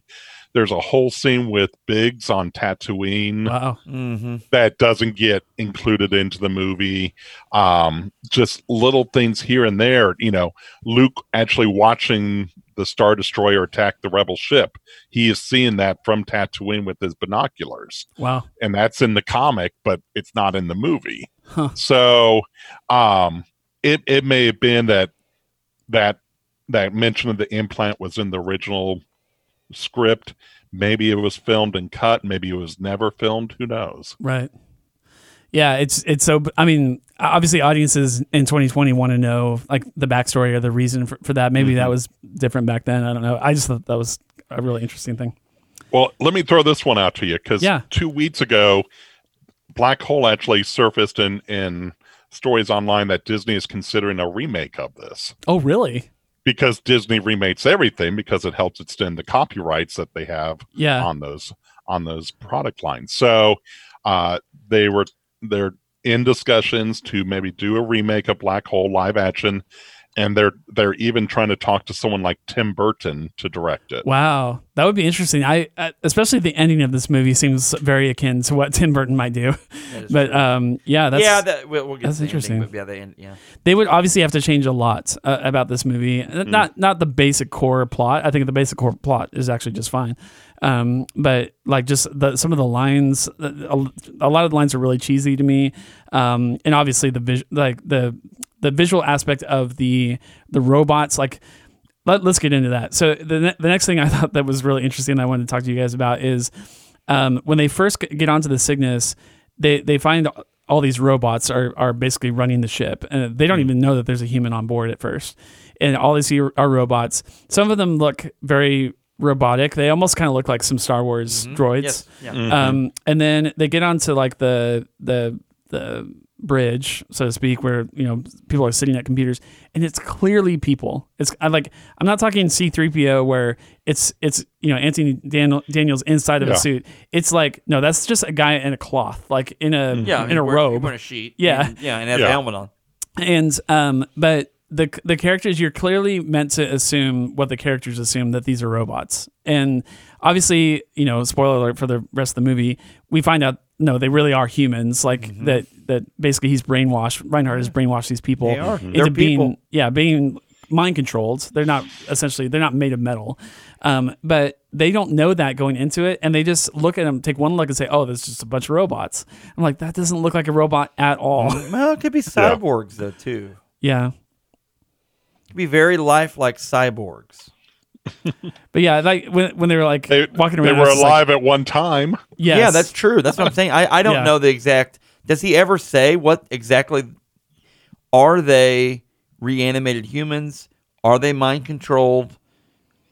there's a whole scene with Biggs on Tatooine Wow. hmm that doesn't get included into the movie. Um, just little things here and there. You know, Luke actually watching the Star Destroyer attack the Rebel ship. He is seeing that from Tatooine with his binoculars, Wow. and that's in the comic, but it's not in the movie. Huh. So, um, it it may have been that that that mention of the implant was in the original script. Maybe it was filmed and cut. Maybe it was never filmed. Who knows? Right. Yeah, it's it's so. I mean, obviously, audiences in 2020 want to know like the backstory or the reason for, for that. Maybe that mm-hmm. was different back then. I don't know. I just thought that was a really interesting thing. Well, let me throw this one out to you because Yeah. two weeks ago, Black Hole actually surfaced in in stories online that Disney is considering a remake of this Oh, really? Because Disney remakes everything because it helps extend the copyrights that they have Yeah. on those on those product lines. So uh, they were they're in discussions to maybe do a remake of Black Hole live action, and they're they're even trying to talk to someone like Tim Burton to direct it. Wow, that would be interesting. I uh, especially the ending of this movie seems very akin to what Tim Burton might do. But um, yeah, that's yeah, that, we'll, we'll get that's to the ending, interesting. but yeah, the end, yeah. they would obviously have to change a lot uh, about this movie. Uh, Hmm. Not not the basic core plot. I think the basic core plot is actually just fine. Um, but like just the some of the lines, uh, a, a lot of the lines are really cheesy to me. Um, and obviously the vis- like the the visual aspect of the the robots like let, us get into that. So the ne- the next thing I thought that was really interesting I wanted to talk to you guys about is um, when they first get onto the Cygnus, they they find all these robots are are basically running the ship, and they don't even know that there's a human on board at first. And all they see are, are robots. Some of them look very robotic. They almost kind of look like some Star Wars droids. Yes. Yeah. Mm-hmm. Um, and then they get onto like the the the bridge, so to speak, where you know people are sitting at computers, and it's clearly people. It's I like I'm not talking C-3PO where it's it's you know Anthony Dan- Daniels inside of Yeah. a suit. It's like no, that's just a guy in a cloth, like in a Yeah. in a you're robe. You're wearing a sheet. Yeah. And, yeah, and has Yeah. a helmet on. and um but the the characters you're clearly meant to assume what the characters assume that these are robots and obviously you know spoiler alert for the rest of the movie we find out no they really are humans like Mm-hmm. that that basically he's brainwashed reinhardt has brainwashed these people They are. into They're being people. yeah being mind controlled they're not essentially they're not made of metal um, but they don't know that going into it and they just look at them take one look and say oh there's just a bunch of robots i'm like that doesn't look like a robot at all Well, it could be cyborgs though too. yeah It could be very lifelike cyborgs. But yeah, like when when they were like They, walking they around, I were was just like, alive at one time. yes. Yeah, that's true. That's what I'm saying. I, I don't Yeah. know the exact. Does he ever say what exactly? Are they reanimated humans? Are they mind controlled?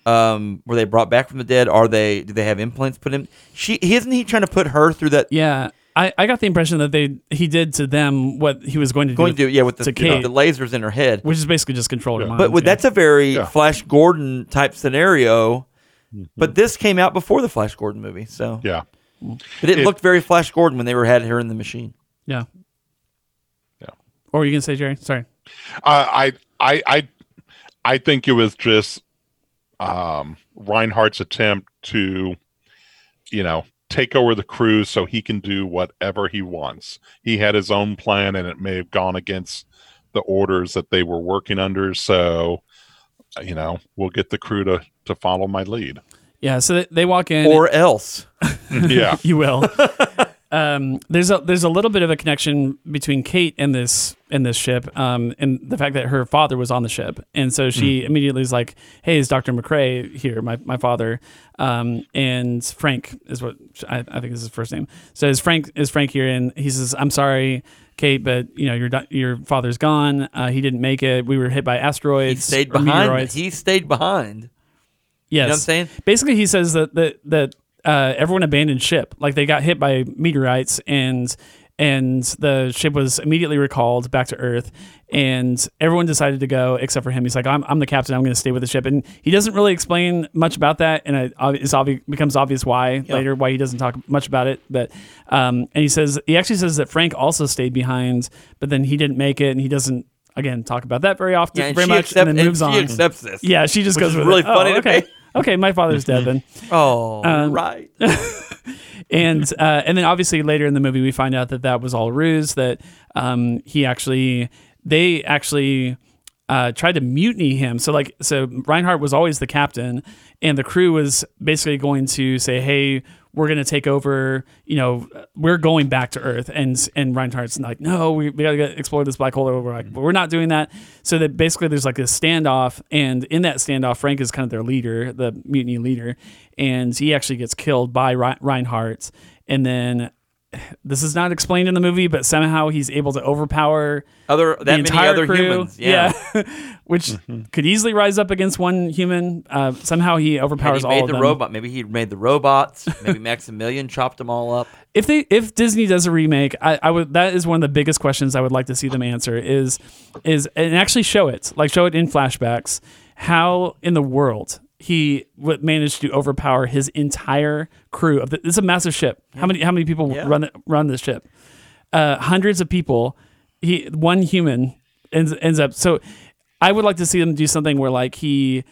Um, were they brought back from the dead? Are they? Do they have implants put in? She isn't he trying to put her through that? yeah. I, I got the impression that they he did to them what he was going to Going do, to yeah with the, to the, Kate. the lasers in her head. which is basically just control your mind. But with, yeah. that's a very Yeah. Flash Gordon type scenario. But this came out before the Flash Gordon movie, so Yeah. but it, It- looked very Flash Gordon when they were had her in the machine. Yeah. Yeah. Or you can say Jerry? Sorry. Uh, I I I I think it was just um, Reinhardt's attempt to, you know, take over the crew so he can do whatever he wants. He had his own plan, and it may have gone against the orders that they were working under. So, you know, we'll get the crew to to follow my lead. Yeah. So they, they walk in. Or else. Yeah. you will. um, there's a there's a little bit of a connection between Kate and this and this ship, um, and the fact that her father was on the ship, and so she immediately is like, "Hey, is Doctor McCrae here? My my father." Um, and Frank is what I, I think is his first name. So is Frank is Frank here, and he says, "I'm sorry." Kate, but you know your your father's gone. Uh, he didn't make it. We were hit by asteroids. He stayed behind. meteoroids. He stayed behind. Yes. know what I'm saying? Basically, he says that that that uh, everyone abandoned ship. Like they got hit by meteorites, and and the ship was immediately recalled back to Earth, and everyone decided to go except for him. He's like, I'm, I'm the captain. I'm going to stay with the ship, and he doesn't really explain much about that, and it, ob- it's obvious becomes obvious why later why he doesn't talk much about it. But um, and he says he actually says that Frank also stayed behind, but then he didn't make it, and he doesn't. Again, talk about that very often, Yeah, and very much, accept- and then moves she on. accepts this. Yeah, she just goes with really it. funny Oh, okay. Okay, my father's dead then. Oh, Um, right. And uh, and then obviously later in the movie we find out that that was all ruse. That um, he actually they actually uh, tried to mutiny him. So like so Reinhardt was always the captain, and the crew was basically going to say, hey. We're gonna take over. You know, we're going back to Earth, and and Reinhardt's like, no, we, we gotta get, explore this black hole. We're like, mm-hmm. we're not doing that. So that basically there's like a standoff, and in that standoff, Frank is kind of their leader, the mutiny leader, and he actually gets killed by Re- Reinhardt. And then this is not explained in the movie, but somehow he's able to overpower Other that the many entire other crew. humans. Yeah. which could easily rise up against one human. Uh, somehow he overpowers he all made of the them. robot. Maybe he made the robots. Maybe Maximilian chopped them all up. if they if Disney does a remake, I, I would that is one of the biggest questions I would like to see them answer is is and actually show it like show it in flashbacks how in the world he would manage to overpower his entire crew of the, it's a massive ship. How many how many people Yeah. run run this ship? Uh, hundreds of people. He one human ends ends up so I would like to see them do something where like he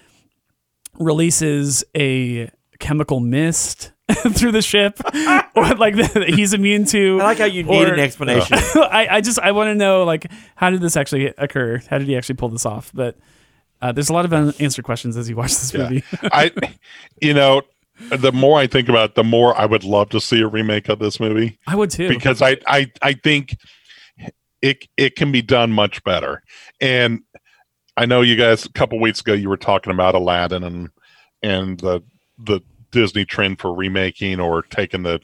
releases a chemical mist through the ship or like that he's immune to I like how you need or- an explanation. I, I just I want to know like how did this actually occur? How did he actually pull this off? But uh, there's a lot of unanswered questions as you watch this Yeah. movie I, you know, the more I think about it, the more I would love to see a remake of this movie I would too because I, I, I think it it can be done much better. And I know you guys a couple weeks ago you were talking about Aladdin and and the the Disney trend for remaking or taking the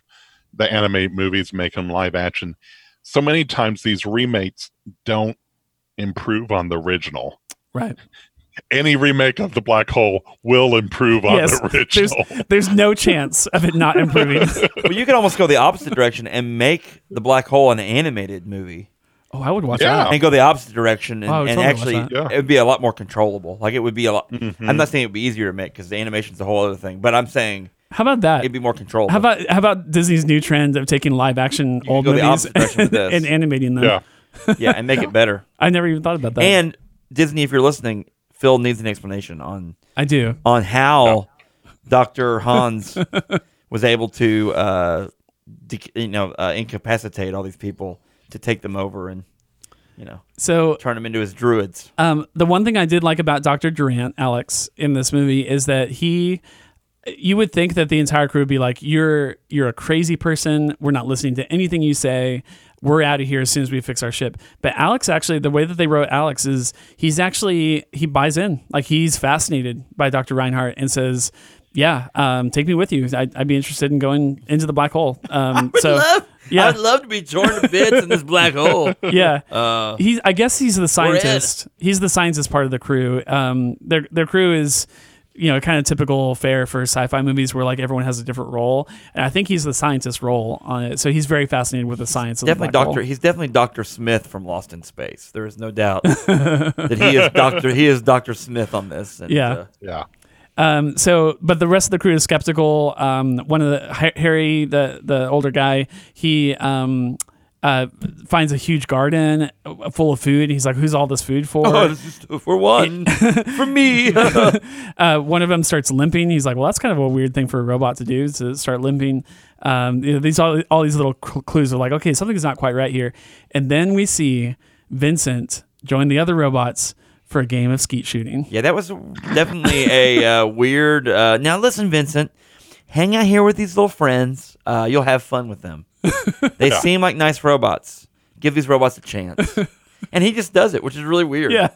the animated movies, making them live action. so many times these remakes don't improve on the original. Right. Any remake of the black hole will improve on Yes. the There's original. there's no chance of it not improving. well, you could almost go the opposite direction and make the black hole an animated movie, Oh, I would watch Yeah. that. and go the opposite direction, and, Oh, and totally actually, watch it would be a lot more controllable. Like it would be a lot. Mm-hmm. I'm not saying it would be easier to make because the animation's a whole other thing, but I'm saying How about that? it'd be more controllable. How about how about Disney's new trend of taking live action old go the movies opposite direction this. and animating them? Yeah. yeah, and make it better. I never even thought about that. And Disney, if you're listening, Phil needs an explanation on I do. on how Dr. Hans was able to, uh, dec you know, uh, incapacitate all these people to take them over and, you know, So turn them into his druids. Um, the one thing I did like about Dr. Durant, Alex, in this movie is that he you would think that the entire crew would be like, You're you're a crazy person, we're not listening to anything you say. We're out of here as soon as we fix our ship. But Alex actually the way that they wrote Alex is he's actually he buys in. Like he's fascinated by Dr. Reinhardt and says, Yeah, um, take me with you. I'd, I'd be interested in going into the black hole. Um, so yeah. I'd love to be torn to bits in this black hole. yeah. Uh, he's I guess he's the scientist. He's the scientist part of the crew. Um, their their crew is you know kind of typical fare for sci-fi movies where like everyone has a different role, and I think he's the scientist role on it. So he's very fascinated with the science. Of definitely Doctor. He's definitely Doctor Smith from Lost in Space. There is no doubt that he is Doctor. He is Doctor Smith on this. And, Yeah. uh, Yeah. Um, so, but the rest of the crew is skeptical. Um, one of the Harry, the the older guy, he um, uh, finds a huge garden uh, full of food. He's like, "Who's all this food for?" oh, this is two for one for me. uh, one of them starts limping. He's like, "Well, that's kind of a weird thing for a robot to do to start limping." Um, you know, these all, all these little cl- clues are like, "Okay, something's not quite right here." And then we see Vincent join the other robots for a game of skeet shooting. Yeah, that was definitely a uh, weird. Uh, now, listen, Vincent, hang out here with these little friends. Uh, you'll have fun with them. They seem like nice robots. Give these robots a chance. and he just does it, which is really weird. Yeah.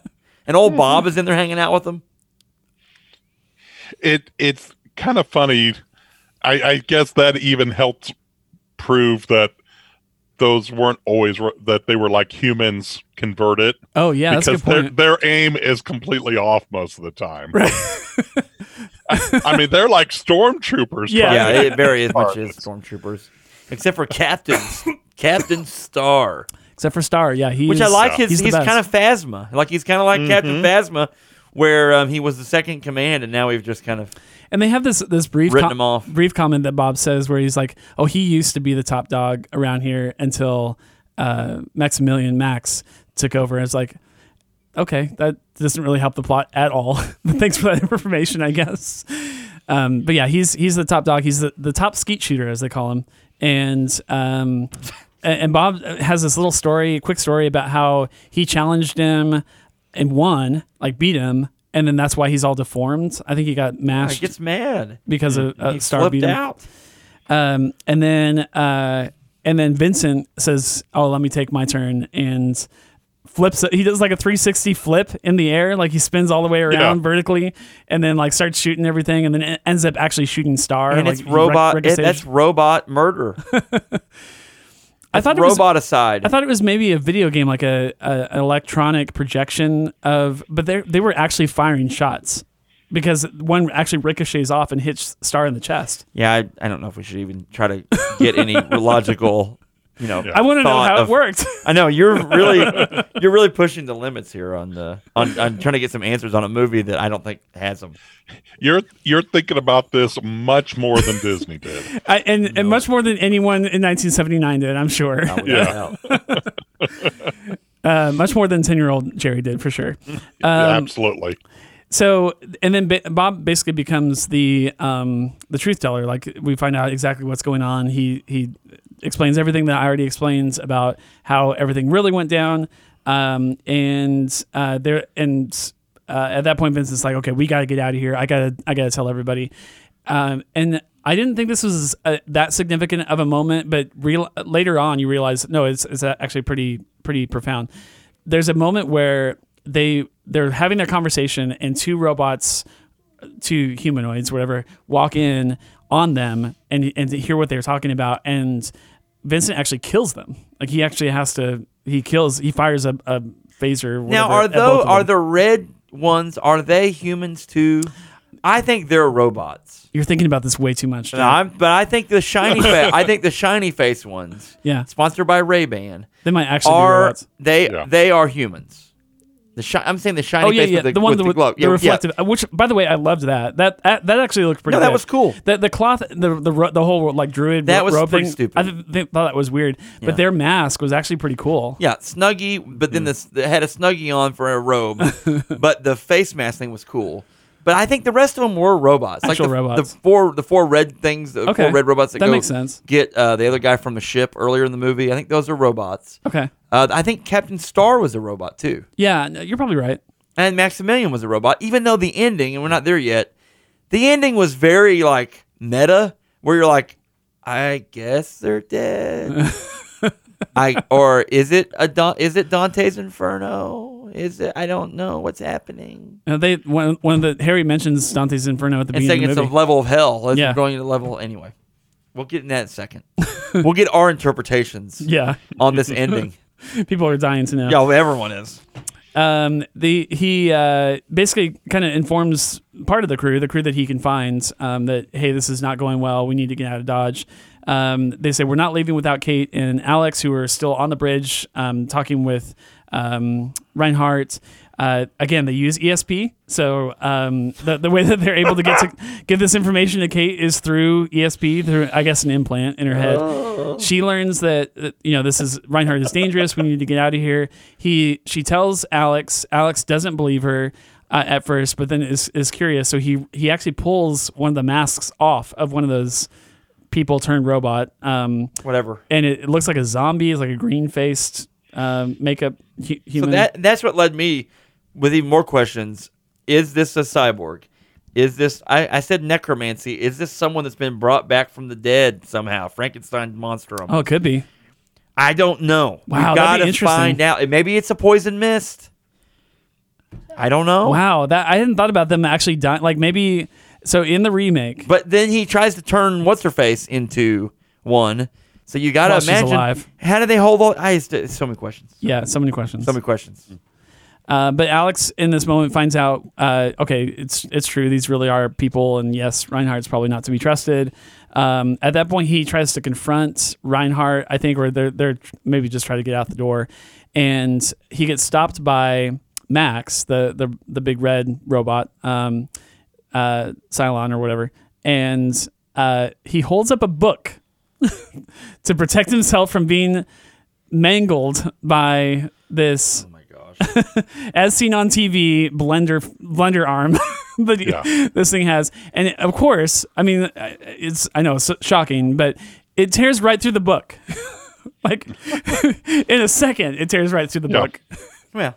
And old Bob is in there hanging out with them. It it's kind of funny. I, I guess that even helped prove that those weren't always ro- that they were like humans converted Oh yeah, that's a because good their point. their aim is completely off most of the time. I, I mean, they're like stormtroopers. Yeah. Yeah, it very much is stormtroopers, except for Captain Captain Star, Except for Star, yeah, he's which I like. His He's he's, kind of Phasma, like he's kind of like Captain Phasma, where um, he was the second command, and now we've just kind of And they have this this brief Written him off. brief comment that Bob says where he's like, "Oh, he used to be the top dog around here until uh, Maximilian Max took over." And it's like, okay, that doesn't really help the plot at all. Thanks for that information, I guess. Um, but yeah, he's he's the top dog. He's the, the top skeet shooter, as they call him. And um, and Bob has this little story, quick story about how he challenged him and won, like beat him, and then that's why he's all deformed. I think he got mashed. he gets mad. because of uh, he Star beat him. out. Um, and then uh, and then Vincent says, "Oh, let me take my turn," and flips. He does like a 360 flip in the air, like he spins all the way around Yeah. vertically, and then like starts shooting everything, and then ends up actually shooting Star. And like, it's robot. rec- it- that's robot murder. I thought it was. robot aside. I thought it was maybe a video game, like a, a an electronic projection of, but they they were actually firing shots because one actually ricochets off and hits Star in the chest. yeah, I, I don't know if we should even try to get any logical, you know. I want to know how of- it worked. I know you're really you're really pushing the limits here on the on, on trying to get some answers on a movie that I don't think has them. You're you're thinking about this much more than Disney did. I, and, and much more than anyone in 1979 did, I'm sure. Yeah. Uh, much more than 10 year old Jerry did, for sure. Um, Absolutely. so, and then ba- Bob basically becomes the um, the truth teller. Like we find out exactly what's going on. He he explains everything that I already explains about how everything really went down. Um, and uh, there and uh, at that point, Vincent's like, "Okay, we got to get out of here. I gotta I gotta tell everybody." Um, and I didn't think this was uh that significant of a moment, but real, later on you realize no, it's it's actually pretty pretty profound. There's a moment where they they're having their conversation, and two robots, two humanoids, whatever, walk in on them and and to hear what they're talking about, and Vincent actually kills them. Like he actually has to. He kills. He fires a, a phaser. Now, are at both those are the red ones? Are they humans too? I think they're robots. You're thinking about this way too much. No, I'm, but I think the shiny fa- I think the shiny face ones, yeah, sponsored by Ray Ban, they might actually be are robots. they Yeah. they are humans. The shi- I'm saying the shiny Oh yeah, face yeah, with the, the one with that the with glow. the Yeah, yeah. reflective. uh, Which, by the way, I loved that. That that, that actually looked pretty. No, that good. was cool. The the cloth, the the the whole like druid That ro- was robe pretty thing, stupid. I th- th- thought that was weird, Yeah. but their mask was actually pretty cool. Yeah, snuggie, but then this they had a snuggie on for a robe, but the face mask thing was cool. But I think the rest of them were robots, Actual like the, robots. the four the four red things, the Okay. four red robots that, That go makes sense. get uh, the other guy from the ship earlier in the movie. I think those are robots. Okay, Uh, I think Captain Star was a robot too, yeah, no, you're probably right. and Maximilian was a robot. Even though the ending, and we're not there yet, the ending was very like meta, where you're like, I guess they're dead. I or is it a is it Dante's Inferno? Is it? I don't know what's happening. Uh, they one one of the Harry mentions Dante's Inferno at the And beginning saying of it's the a level of hell. Let's Yeah. going to the level anyway. We'll get in that in a second. we'll get our interpretations yeah, on this ending. people are dying to know. yeah, everyone is. Um, the he uh, basically kind of informs part of the crew, the crew that he can find, um, that hey, this is not going well. We need to get out of Dodge. Um, they say we're not leaving without Kate and Alex, who are still on the bridge, um, talking with um, Reinhardt. Uh, again, they use ESP, so um, the the way that they're able to get to give this information to Kate is through ESP, through I guess an implant in her head. She learns that you know this is Reinhardt is dangerous. We need to get out of here. He she tells Alex. Alex doesn't believe her. Uh, at first, but then is is curious. So he he actually pulls one of the masks off of one of those people turned robot. Um, Whatever. and it, it looks like a zombie. It's like a green faced um, makeup hu- So that that's what led me with even more questions. Is this a cyborg? Is this I, I said necromancy? Is this someone that's been brought back from the dead somehow? Frankenstein monster. oh, it could be. I don't know. Wow, we gotta find out. Maybe it's a poison mist. I don't know. Wow, that I hadn't thought about them actually dying. Like maybe so in the remake. But then he tries to turn what's her face into one. So you gotta she's imagine alive. how do they hold all? I just, so many questions. yeah, so many questions. So many questions. Uh, but Alex in this moment finds out, uh, okay, it's it's true. These really are people, and yes, Reinhardt's probably not to be trusted. Um, at that point, he tries to confront Reinhardt, I think, or they're they're maybe just try to get out the door, and he gets stopped by Max, the the the big red robot, um, uh, Cylon or whatever, and uh, he holds up a book to protect himself from being mangled by this gosh. as seen on TV, blender blender arm that Yeah. this thing has, and of course, I mean, uh, it's I know it's shocking, but it tears right through the book. like in a second, it tears right through the Yeah. book. yeah.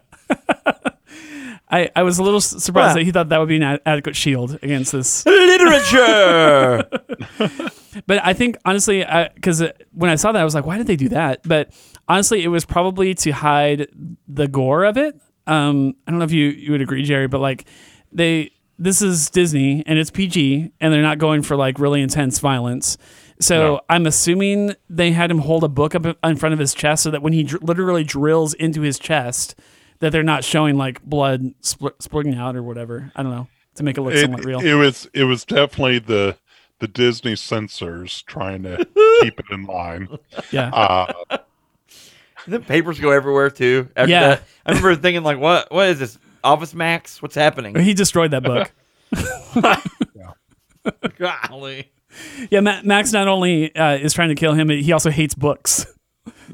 I, I was a little surprised that he thought that would be an ad- adequate shield against this. Literature. But I think honestly, because when I saw that, I was like, why did they do that? But honestly, it was probably to hide the gore of it. Um, I don't know if you you would agree, Jerry, but like they this is Disney and it's PG and they're not going for like really intense violence. So No. I'm assuming they had him hold a book up in front of his chest so that when he dr- literally drills into his chest, that they're not showing like blood spl- splitting out or whatever. I don't know to make it look somewhat real. it was it was definitely the the Disney censors trying to keep it in line. yeah. Uh, the papers go everywhere too. After Yeah. that, I remember thinking like, what? What is this? Office Max? What's happening? he destroyed that book. Golly. Yeah, Ma- Max not only uh, is trying to kill him, he also hates books.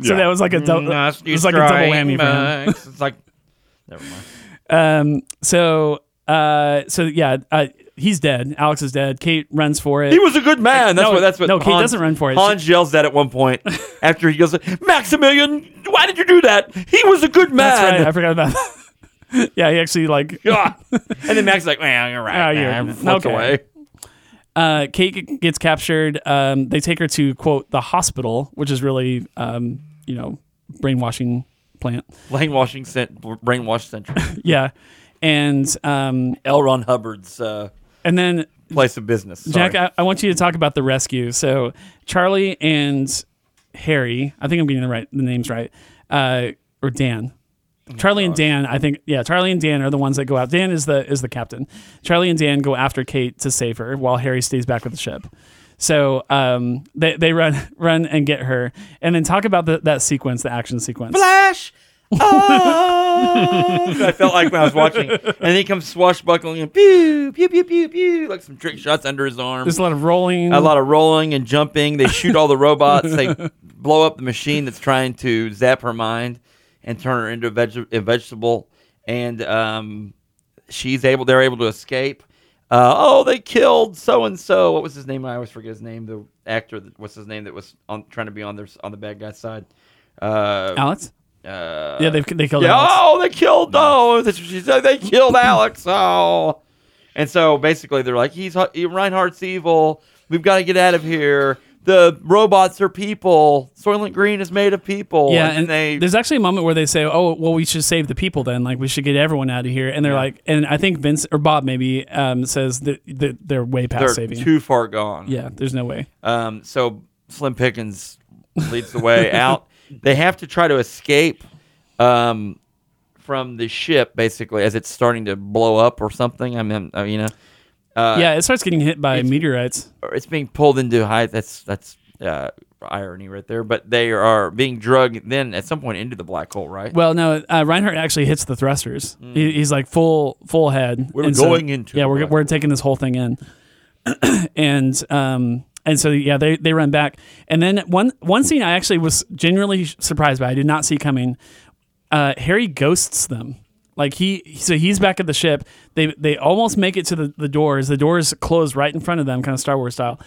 So Yeah. that was like a double. Must it was like a double destroy whammy for him. It's like, never mind. Um, so, uh, so yeah, uh, he's dead. Alex is dead. Kate runs for it. He was a good man. That's No, what. That's what. no, Kate Hans, doesn't run for it. Hans yells that at one point after he goes, "Maximilian, why did you do that? He was a good man." That's right. I forgot about that. yeah, he actually like. And then Max is like, "Well, you're right." Oh, you're- and flips okay. away. Uh, Kate gets captured. Um, they take her to quote the hospital, which is really, um, you know, brainwashing plant. Brainwashing, cent- brainwash central. Yeah, and um, L. Ron Hubbard's uh, and then place of business. Jack, I, I want you to talk about the rescue. So Charlie and Harry. I think I'm getting the right the names right. Uh, or Dan. Charlie and Dan, I think, yeah, Charlie and Dan are the ones that go out. Dan is the is the captain. Charlie and Dan go after Kate to save her, while Harry stays back with the ship. So um, they they run run and get her, and then talk about the, that sequence, the action sequence. Flash. Oh, I felt like when I was watching, and then he comes swashbuckling and pew pew pew pew pew, like some trick shots under his arm. There's a lot of rolling. a lot of rolling and jumping. They shoot all the robots. They blow up the machine that's trying to zap her mind and turn her into a, veg- a vegetable. And um, she's able. They're able to escape. Uh, oh, they killed so and so. What was his name? I always forget his name. The actor. That, what's his name? That was on trying to be on their on the bad guy's side. Uh, Alex. uh, Yeah, they they killed yeah, Alex. oh, they killed. Oh, she said. They killed Alex. Oh, and so basically they're like, he's Reinhardt's evil. We've got to get out of here. The robots are people. Soylent Green is made of people. Yeah, and, and they. there's actually a moment where they say, "Oh, well, we should save the people then. Like, we should get everyone out of here." And they're Yeah. like, and I think Vince or Bob maybe um, says that, that they're way past They're saving. too far gone. yeah, there's no way. Um, so Slim Pickens leads the way out. They have to try to escape um, from the ship, basically, as it's starting to blow up or something. I mean, uh, you know. Uh, yeah, it starts getting hit by it's- meteorites. it's being pulled into high. That's that's uh, irony right there. But they are being drugged then at some point into the black hole, right? Well, no, uh, Reinhardt actually hits the thrusters. He, he's like full full head. Mm. We're And so- going into Yeah, we're we're taking this whole thing in, and um and so yeah, they they run back, and then one one scene I actually was genuinely surprised by. I did not see coming. Uh, Harry ghosts them. Like he, so he's back at the ship. They they almost make it to the, the doors. The doors close right in front of them, kind of Star Wars style,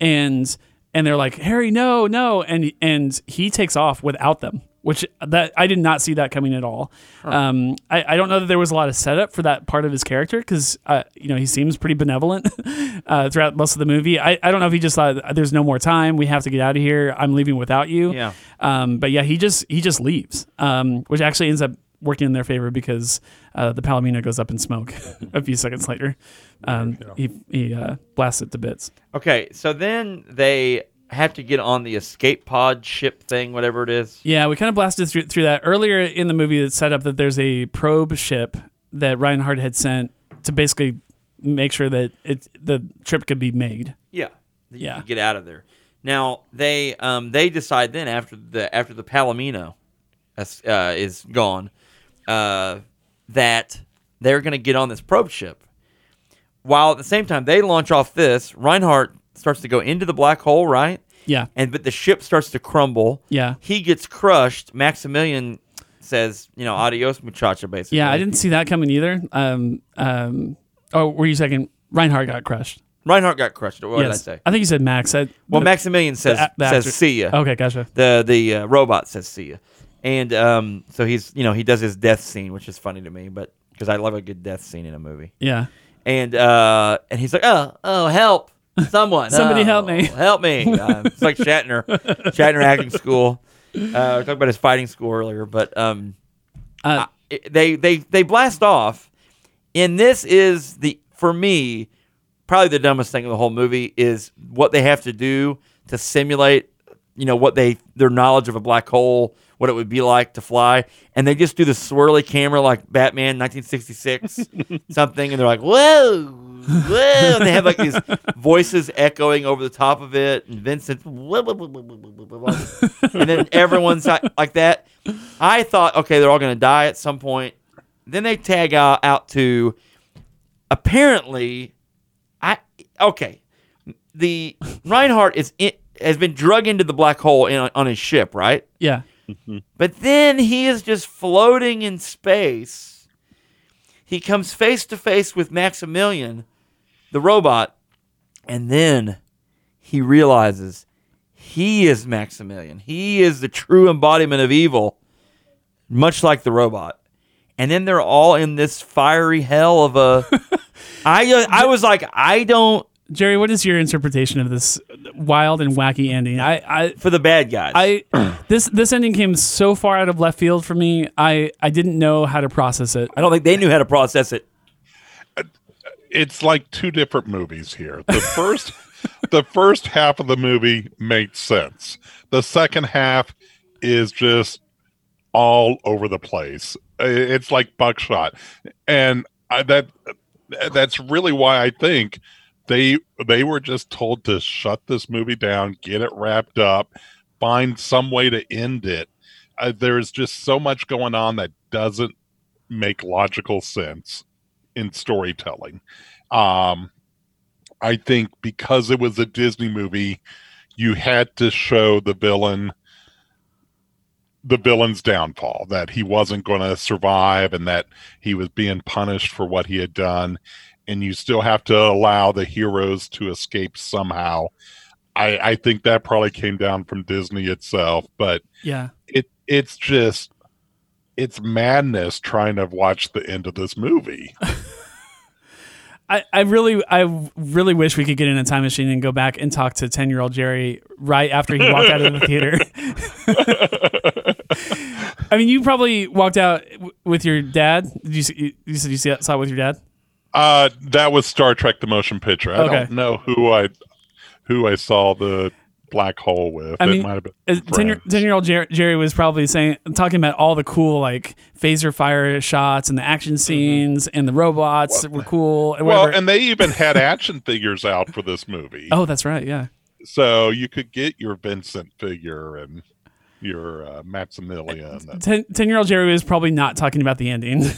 and and they're like Harry, no, no, and and he takes off without them, which that I did not see that coming at all. Um, I, I don't know that there was a lot of setup for that part of his character because uh, you know he seems pretty benevolent uh, throughout most of the movie. I, I don't know if he just thought there's no more time, we have to get out of here. I'm leaving without you. Yeah. Um, but yeah, he just he just leaves, um, which actually ends up working in their favor because uh, the Palomino goes up in smoke a few seconds later. Um, He he uh, blasts it to bits. Okay, so then they have to get on the escape pod ship thing, whatever it is. Yeah, we kind of blasted through, through that earlier in the movie. That set up that there's a probe ship that Reinhardt had sent to basically make sure that it the trip could be made. Yeah, you Yeah. get out of there. Now they um, they decide then after the after the Palomino uh, is gone uh, that they're going to get on this probe ship. While at the same time they launch off this, Reinhardt starts to go into the black hole, right? Yeah, And but the ship starts to crumble. yeah, He gets crushed. Maximilian says, you know, adios muchacha, basically. yeah. I didn't see that coming either. Um, um. Oh, were you second? Reinhardt got crushed. Reinhardt got crushed. What yes, did I say? I think you said Max. I, Well, the- Maximilian says the- the says see ya. Okay, gotcha. The the uh, robot says see ya, and um, so he's you know he does his death scene, which is funny to me, but because I love a good death scene in a movie, Yeah. and uh, and he's like, oh oh help someone Somebody Oh, help me." help me. Uh, it's like Shatner, Shatner acting school. Uh, we talked about his fighting school earlier, but um, Uh, it- they they they blast off, and this is the for me probably the dumbest thing in the whole movie is what they have to do to simulate you know what they their knowledge of a black hole what it would be like to fly and they just do the swirly camera like batman 1966 something and they're like whoa whoa and they have like these voices echoing over the top of it and vincent "Whoa, whoa, whoa, whoa, whoa, whoa, whoa, whoa." and then everyone's like like that i thought okay they're all going to die at some point then they tag out, out to apparently I okay. The Reinhardt is in, has been drug into the black hole in, on his ship, right? yeah. But then he is just floating in space. He comes face to face with Maximilian, the robot, and then he realizes he is Maximilian. He is the true embodiment of evil, much like the robot. And then they're all in this fiery hell of a. I uh, was like, I don't Jerry, what is your interpretation of this wild and wacky ending? I, I for the bad guys. I this this ending came so far out of left field for me. I I didn't know how to process it. I don't think they knew how to process it. Uh, it's like two different movies here. The first the first half of the movie makes sense. The second half is just all over the place. It's like buckshot, and I, that that's really why I think they they were just told to shut this movie down, get it wrapped up, find some way to end it. Uh, there's just so much going on that doesn't make logical sense in storytelling. Um, I think because it was a Disney movie, you had to show the villain the villain's downfall that he wasn't going to survive and that he was being punished for what he had done and you still have to allow the heroes to escape somehow i i think that probably came down from disney itself but Yeah. it it's just it's madness trying to watch the end of this movie I, I really I really wish we could get in a time machine and go back and talk to ten year old Jerry right after he walked out of the theater. I mean, you probably walked out w- with your dad. Did you see, you said you saw it with your dad? Uh that was star trek the motion picture i Okay. don't know who i who i saw the black hole with I it mean, might have been Ten year ten year old Jerry, Jerry was probably saying talking about all the cool like phaser fire shots and the action scenes and the robots that were cool and Mm-hmm. well and they even had action figures out for this movie oh, that's right. Yeah. so you could get your Vincent figure and your uh, Maximilian. and- 10, 10 year old Jerry was probably not talking about the ending.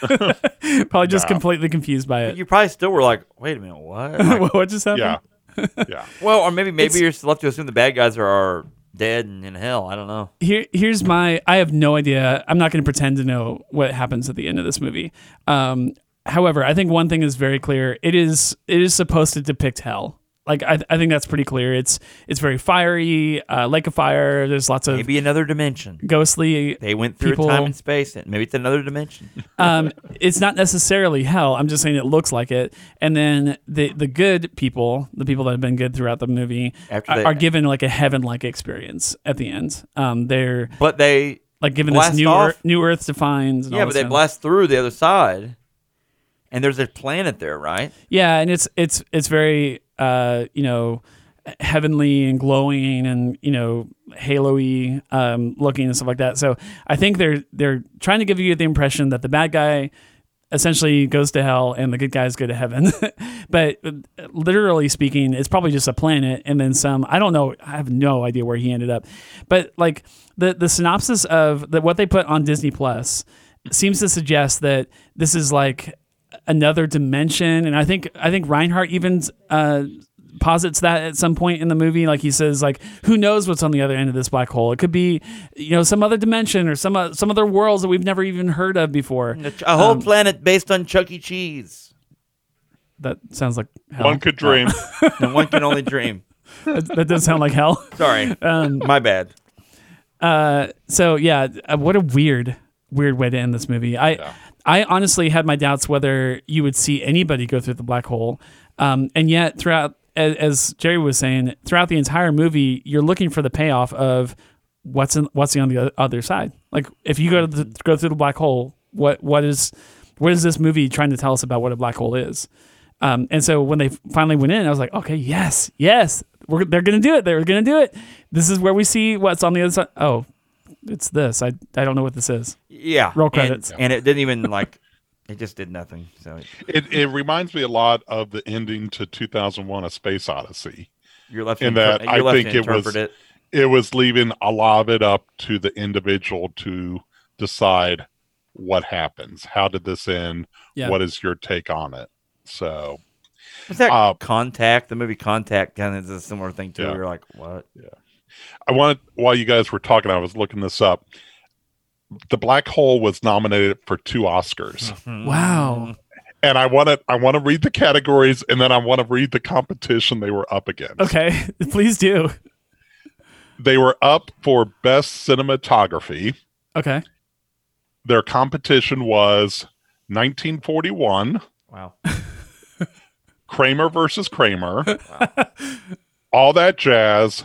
probably just No. completely confused by it. You probably still were like, wait a minute, what? Like, what just happened? yeah, yeah. well, or maybe maybe It's- you're still left to assume the bad guys are, are dead and in hell. I don't know. Here, here's my. I have no idea. I'm not going to pretend to know what happens at the end of this movie. Um, however, I think one thing is very clear. It is it is supposed to depict hell. Like I, I think that's pretty clear. It's it's very fiery, uh, lake of fire. There's lots of Maybe another dimension. ghostly. They went through People- time and space, and maybe it's another dimension. Um, it's not necessarily hell. I'm just saying it looks like it. And then the the good people, the people that have been good throughout the movie, they- are given like a heaven like experience at the end. Um, they're But they, like given this new off? earth, new earth defines. And yeah, but they blast through the other side, and there's a planet there, right? Yeah, and it's it's it's very uh, you know heavenly and glowing and you know halo-y um, looking and stuff like that. So I think they're they're trying to give you the impression that the bad guy essentially goes to hell and the good guys go to heaven. but uh, literally speaking, it's probably just a planet and then some. I don't know. I have no idea where he ended up. But like the the synopsis of the, what they put on Disney Plus seems to suggest that this is like another dimension and i think i think reinhardt even uh posits that at some point in the movie like he says like who knows what's on the other end of this black hole it could be you know some other dimension or some o- some other worlds that we've never even heard of before A whole Um, planet based on Chuck E. Cheese. that sounds like hell. One could dream. and one can only dream. that, that does sound like hell Sorry, um my bad. uh so yeah uh, what a weird weird way to end this movie i i honestly had my doubts whether you would see anybody go through the black hole um and yet throughout as, as jerry was saying throughout the entire movie you're looking for the payoff of what's in what's on the other side like if you go to the, go through the black hole what what is what is this movie trying to tell us about what a black hole is um, and so when they finally went in, I was like, okay, yes, yes, we're, they're going to do it. They're going to do it. This is where we see what's on the other side. Oh, it's this. I, I don't know what this is. Yeah, Roll and- credits. and, it didn't even like. It just did nothing. So It it reminds me a lot of the ending to 2001: A Space Odyssey. you're left. In to inter- that, you're I left think to it was- interpret it. It was leaving a lot of it up to the individual to decide what happens. How did this end? Yeah. What is your take on it? So Was that Uh, Contact? The movie Contact kind of is a similar thing too. Yeah. You're like, what? I wanted while you guys were talking, I was looking this up. The Black Hole was nominated for two Oscars. Mm-hmm. Wow. and I want to I want to read the categories and then I want to read the competition they were up against. Okay, please do. They were up for best cinematography. Okay. Their competition was 1941, Wow. Kramer versus Kramer, all that jazz,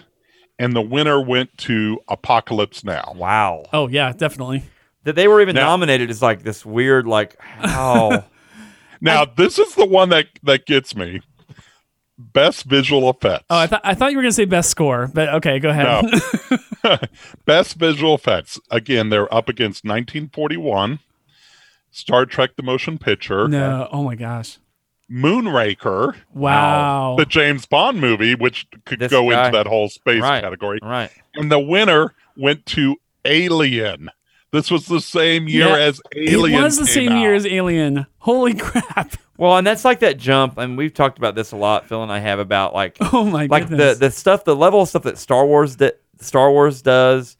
and the winner went to Apocalypse Now. Wow. Oh yeah, definitely. That they were even Now- nominated is like this weird, like how. Now, this is the one that that gets me. Best visual effects. Oh, I thought I thought you were gonna say best score, but okay, go ahead. No. Best visual effects. Again, they're up against 1941, Star Trek: The Motion Picture, no, oh my gosh, Moonraker, wow. the James Bond movie, which could This go guy. into that whole space Right. category. Right. And the winner went to Alien. This was the same year Yeah, as Alien. it was the came same year as Alien. Holy crap! Well, and that's like that jump, and we've talked about this a lot. Phil and I have about like Oh my like goodness. the the stuff, the level of stuff that Star Wars that Star Wars does,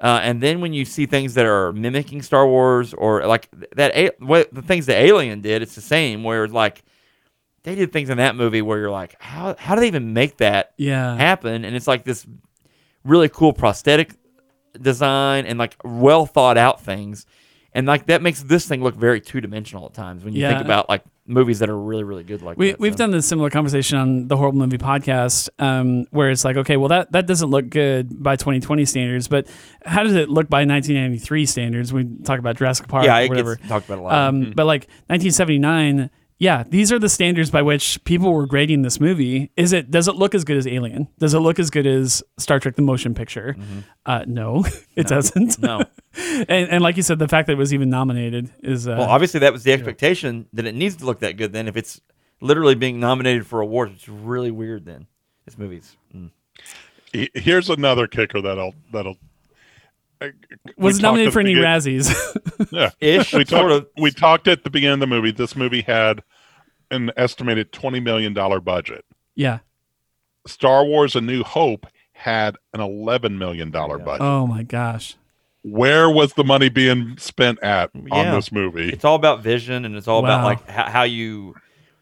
uh, and then when you see things that are mimicking Star Wars or like that, what the things that Alien did, it's the same. Where like they did things in that movie where you're like, how how do they even make that yeah. happen? And it's like this really cool prosthetic design and like well thought out things. And like that makes this thing look very two dimensional at times when you Yeah. think about like movies that are really really good like We, that. we've so. done this similar conversation on the horrible movie podcast um, where it's like okay well that, that doesn't look good by 2020 standards but how does it look by 1993 standards we talk about jurassic park yeah, or it whatever talked about a lot. um, but like 1979 yeah these are the standards by which people were grading this movie is it does it look as good as alien does it look as good as star trek the motion picture uh, no it doesn't Mm-hmm. no. and, and like you said the fact that it was even nominated is uh, Well, obviously that was the expectation that it needs to look that good. Then, if it's literally being nominated for awards, it's really weird. Then this movie's mm. Here's another kicker that'll that'll. Was nominated for any begin- razzies Yeah. ish we sort talked, of. we talked at the beginning of the movie. This movie had an estimated twenty million dollar budget. yeah Star Wars: A New Hope had an eleven million dollar Yeah. budget. oh my gosh Where was the money being spent at on Yeah. this movie? It's all about vision, and it's all about Wow. like how, how you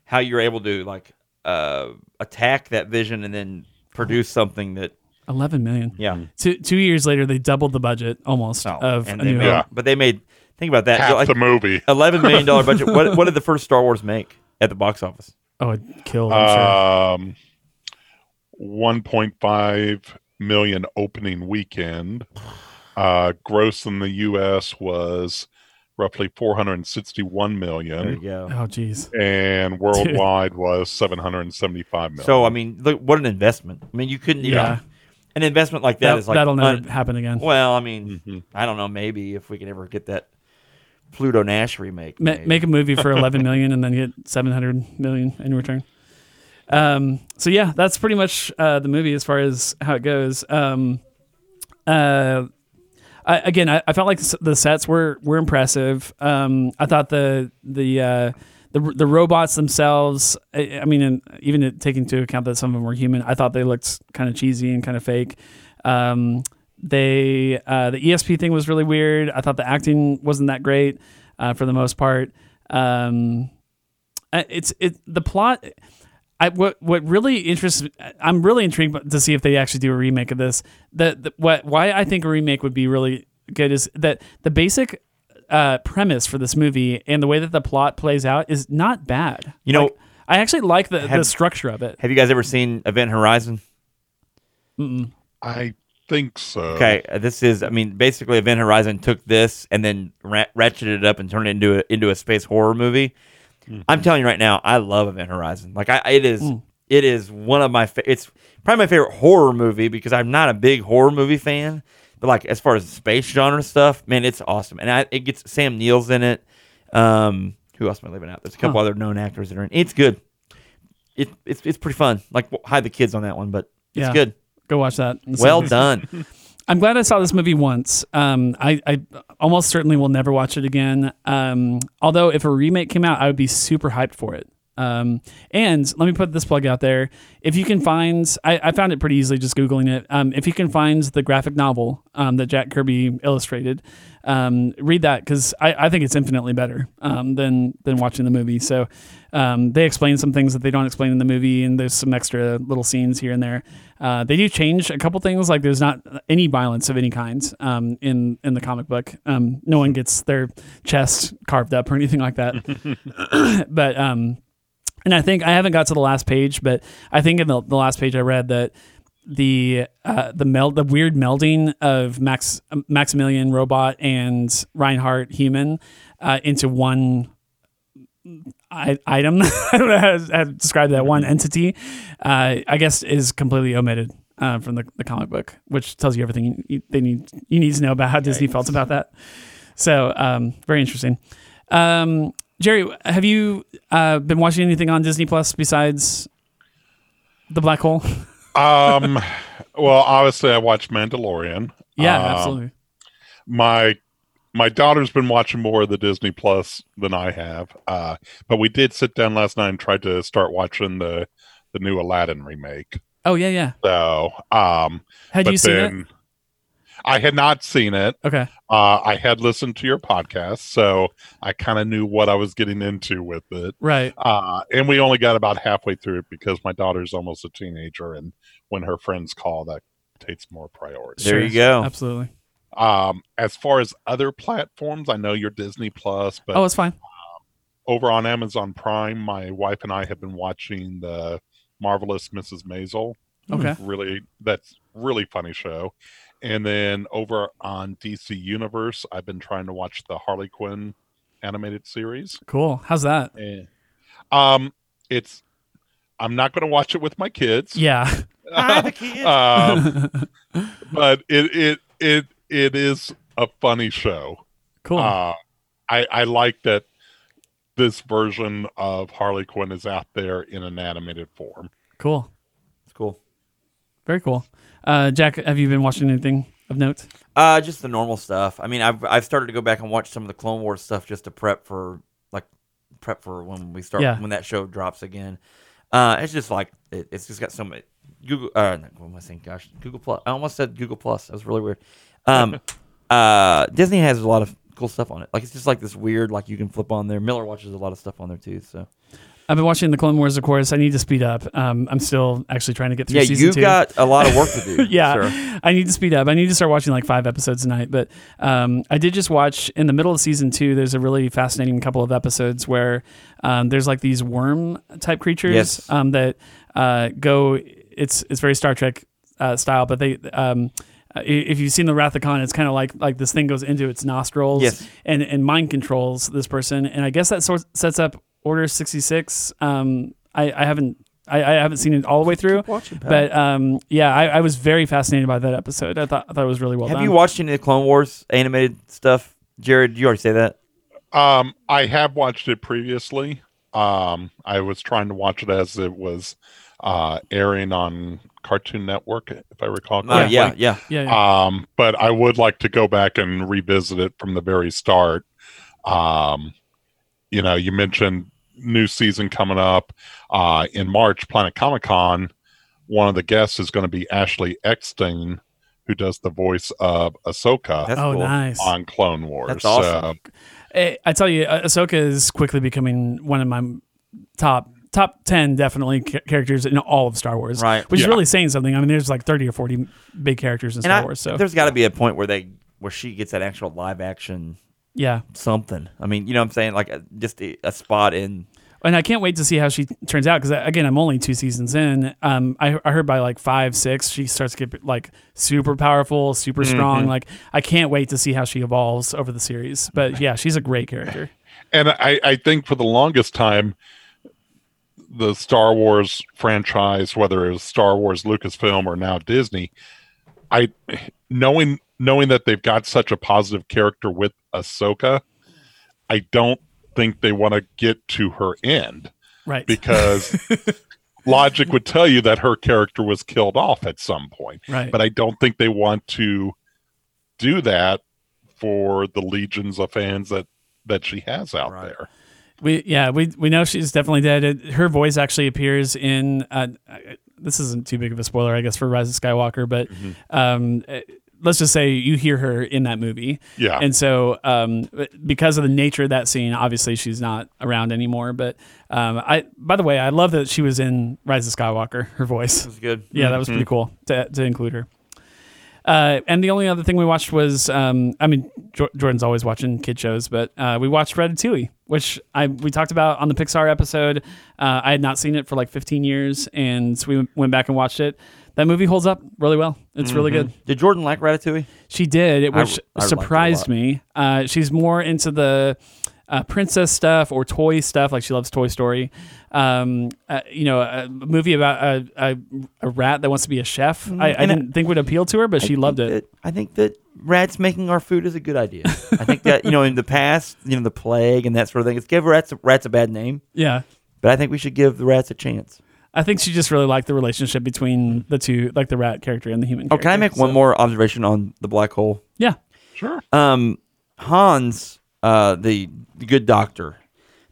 how you're able to like uh, attack that vision and then produce something that 11 million yeah. two, two years later they doubled the budget almost Oh, of and a they new made, Hope. but they made think about that Half like, the movie. eleven million dollar budget. what what did the first Star Wars make at the box office? oh it killed i'm sure Um, one point five million opening weekend. Uh, gross in the U.S. was roughly 461 million. There you go. oh jeez and worldwide was seven hundred seventy-five million. So I mean, look what an investment. I mean, you couldn't even yeah an investment like that that, is like that'll never un- happen again well, I mean, Mhm. I don't know. Maybe if we can ever get that Pluto Nash remake, Ma- make a movie for 11 million and then get 700 million in return um so yeah that's pretty much uh the movie as far as how it goes um uh I, again, I, I felt like the sets were were impressive. Um, I thought the the uh, the the robots themselves. I, I mean, and even taking into account that some of them were human, I thought they looked kind of cheesy and kind of fake. Um, they uh, the ESP thing was really weird. I thought the acting wasn't that great uh, for the most part. Um, it's it the plot. I, what what really interests I'm really intrigued to see if they actually do a remake of this. The what why I think a remake would be really good is that the basic uh, premise for this movie and the way that the plot plays out is not bad. You know- Like, I actually like the, the structure of it. Have you guys ever seen Event Horizon? Mm-mm. I think so. Okay, uh, this is. I mean, basically, Event Horizon took this and then ra- ratcheted it up and turned it into a, into a space horror movie. I'm telling you right now, I love Event Horizon. Like, I it is it is one of my. Fa- it's probably my favorite horror movie because I'm not a big horror movie fan. But like, as far as space genre stuff, man, it's awesome. And I, it gets Sam Neill's in it. Um, who else am I leaving out? There's a couple Huh. other known actors that are in. it. It's good. It, it's it's pretty fun. Like, hide the kids on that one, but it's Yeah. good. Go watch that. Well done. I'm glad I saw this movie once. Um, I, I almost certainly will never watch it again. Um, although if a remake came out, I would be super hyped for it. Um, and let me put this plug out there. If you can find, I, I found it pretty easily just Googling it. Um, if you can find the graphic novel um, that Jack Kirby illustrated, um, read that because I, I think it's infinitely better um, than than watching the movie. So um, they explain some things that they don't explain in the movie, and there's some extra little scenes here and there. Uh, they do change a couple things, like there's not any violence of any kind um, in in the comic book. Um, no one gets their chest carved up or anything like that. but um, and I think I haven't got to the last page, but I think in the, the last page I read that the uh, the meld the weird melding of Max Maximilian robot and Reinhardt human uh, into one. I- item. I don't know how to, how to describe that one entity. Uh, I guess is completely omitted uh, from the, the comic book, which tells you everything you, you, they need you need to know about how Disney felt about that. So um, very interesting. Um, Jerry, have you uh, been watching anything on Disney Plus besides the Black Hole? Um, well, obviously, I watched Mandalorian. Yeah, Um, absolutely. my my daughter's been watching more of the Disney Plus than I have. Uh, but we did sit down last night and tried to start watching the the new Aladdin remake. Oh yeah, yeah. So, um, Had you seen it? Then I had not seen it. Okay. Uh, I had listened to your podcast, so I kind of knew what I was getting into with it. Right. Uh, and we only got about halfway through it because my daughter's almost a teenager, and when her friends call, that takes more priority. There you go. Absolutely. Um, as far as other platforms, I know you're Disney Plus, but oh, it's fine. over on Amazon Prime, my wife and I have been watching the marvelous Mrs. Maisel. Okay. Really, that's really funny show. And then over on DC Universe, I've been trying to watch the Harley Quinn animated series. Cool. How's that? And, um, it's I'm not going to watch it with my kids. Yeah. um, but it it it it is a funny show. cool. Uh, I I like that this version of Harley Quinn is out there in an animated form. cool. It's cool. Very cool. Uh, Jack, have you been watching anything of note? Uh, just the normal stuff. I mean, I've I've started to go back and watch some of the Clone Wars stuff just to prep for like prep for when we start Yeah. when that show drops again. Uh, it's just like it, it's just got so much Google. Uh, what am I saying? Gosh, Google Plus. I almost said Google Plus. That was really weird. Um, uh, Disney has a lot of cool stuff on it. Like it's just like this weird like you can flip on there. Miller watches a lot of stuff on there too. So I've been watching the Clone Wars, of course. I need to speed up. Um, I'm still actually trying to get through yeah, season you've two. got a lot of work to do. yeah, sir. I need to speed up. I need to start watching like five episodes a night. But um, I did just watch in the middle of season two. There's a really fascinating couple of episodes where um, there's like these worm type creatures Yes. um, that uh, go. It's it's very Star Trek uh, style, but they. Um, if you've seen the Wrath of Khan, it's kind of like like this thing goes into its nostrils Yes. and and mind controls this person, and I guess that sort sets up Order sixty six. Um, I, I haven't I, I haven't seen it all the way through, watching, pal. but um, yeah, I, I was very fascinated by that episode. I thought I thought it was really well Have done. you watched any of the Clone Wars animated stuff, Jared? You already say that? Um, I have watched it previously. Um, I was trying to watch it as it was uh, airing on Cartoon Network, if I recall Uh, correctly. yeah, yeah. yeah, yeah. Um, but I would like to go back and revisit it from the very start. Um, you know, you mentioned new season coming up uh, in March, Planet Comic Con. One of the guests is going to be Ashley Eckstein, who does the voice of Ahsoka That's oh, cool. nice. on Clone Wars. That's awesome. So, Eh, I tell you, uh, Ahsoka is quickly becoming one of my top top ten definitely ca- characters in all of Star Wars. Right. which is really saying something. I mean, there's like thirty or forty big characters in And Star I, Wars. So there's got to be a point where they where she gets that actual live action yeah, something. I mean, you know what I'm saying? Like a, just a, a spot in. and I can't wait to see how she turns out because uh, again, I'm only two seasons in. Um, I, I heard by like five, six, she starts to get like super powerful, super mm-hmm. strong. Like I can't wait to see how she evolves over the series. But yeah, she's a great character. and I, I think for the longest time, the Star Wars franchise, whether it was Star Wars, Lucasfilm, or now Disney, I knowing knowing that they've got such a positive character with Ahsoka, I don't think they want to get to her end Right. because logic would tell you that her character was killed off at some point. right. But I don't think they want to do that for the legions of fans that that she has out Right. there. We yeah we we know she's definitely dead. It, her voice actually appears in. Uh, uh, this isn't too big of a spoiler, I guess, for Rise of Skywalker, but um, uh, let's just say you hear her in that movie, Yeah. and so um, because of the nature of that scene, obviously she's not around anymore. But um, I, by the way, I love that she was in Rise of Skywalker. Her voice, It was good. yeah, that was pretty cool to to include her. Uh, and the only other thing we watched was, um, I mean, Jor- Jordan's always watching kid shows, but uh, we watched Ratatouille, which I we talked about on the Pixar episode. Uh, I had not seen it for like 15 years, and so we went back and watched it. That movie holds up really well. It's really good. Did Jordan like Ratatouille? She did, I- which I a surprised me. Uh, she's more into the uh, princess stuff or toy stuff, like she loves Toy Story. Um, uh, you know, a movie about a, a, a rat that wants to be a chef. I, I I- didn't think would appeal to her, but she loved it. that- I think that rats making our food is a good idea. I think that you know in the past, you know, the plague and that sort of thing. It's give rats rats a bad name, Yeah. but I think we should give the rats a chance. I think she just really liked the relationship between the two, like the rat character and the human. Oh, can I make character. one more observation on the black hole? Yeah. Sure. Um, Hans, uh, the, the good doctor.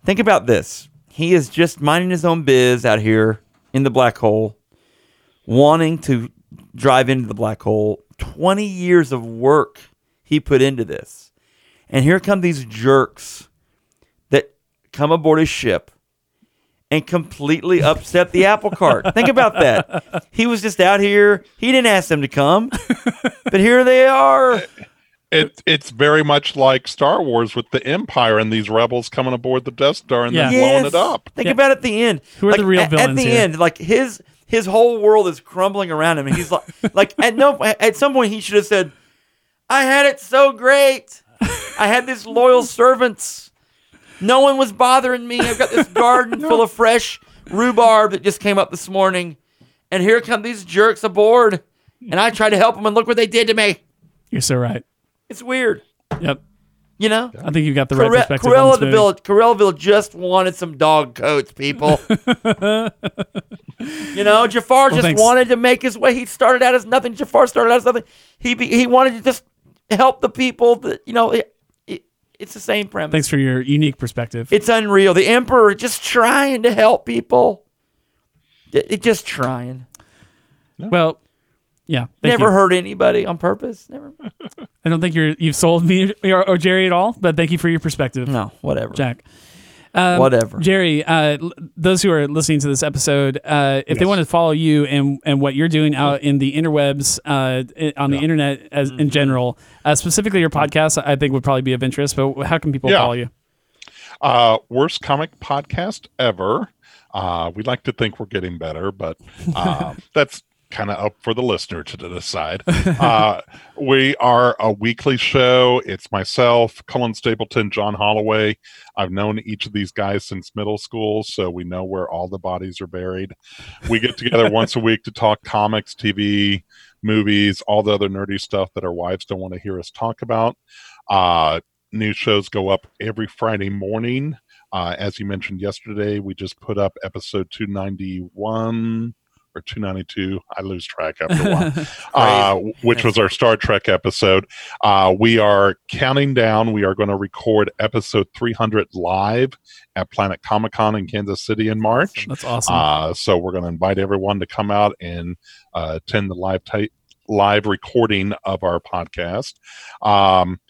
Think about this. He is just minding his own biz out here in the black hole, wanting to drive into the black hole. 20 years of work he put into this. And here come these jerks that come aboard his ship and completely upset the apple cart. Think about that. He was just out here. He didn't ask them to come, but here they are. It it's very much like Star Wars with the Empire and these rebels coming aboard the Death Star and then blowing Yes. it up. Think Yeah. about it at the end. Who are the real at, At the here? end, like his his whole world is crumbling around him, and he's like, like at no at some point he should have said, "I had it so great. I had these loyal servants. No one was bothering me. I've got this garden full of fresh rhubarb that just came up this morning, and here come these jerks aboard, and I tried to help them, and look what they did to me. You're so right. It's weird, Yep. you know." I think you've got the right Corre- perspective. on this movie. Cruella de Vil, Corellaville just wanted some dog coats, people. you know, Jafar just thanks. wanted to make his way. He started out as nothing. Jafar started out as nothing. He be, he wanted to just help the people. That you know, it's the same premise. Thanks for your unique perspective. It's unreal. The emperor just trying to help people. It, it just trying. well, yeah. thank Never you. hurt anybody on purpose. Never. I don't think you're you've sold me or, or Jerry at all, but thank you for your perspective, No, whatever. Jack. Um, Whatever. Jerry, uh, l- those who are listening to this episode, uh, if they Yes. want to follow you and, and what you're doing out in the interwebs, uh, i- on the internet as Mm-hmm. in general, uh, specifically your podcast, I think would probably be of interest. But how can people Yeah. follow you? Uh, worst comic podcast ever. Uh, we like to think we're getting better, but uh, that's kind of up for the listener to decide. Uh, we are a weekly show. It's myself, Cullen Stapleton, John Holloway. I've known each of these guys since middle school, so we know where all the bodies are buried. We get together once a week to talk comics, TV, movies, all the other nerdy stuff that our wives don't want to hear us talk about. Uh, new shows go up every Friday morning. Uh, as you mentioned yesterday, we just put up episode 291 or 292. I lose track after a while, uh, which was our Star Trek episode. Uh, we are counting down. We are going to record episode 300 live at Planet Comic Con in Kansas City in March. That's awesome. Uh, so we're going to invite everyone to come out and uh, attend the live type live recording of our podcast. Um,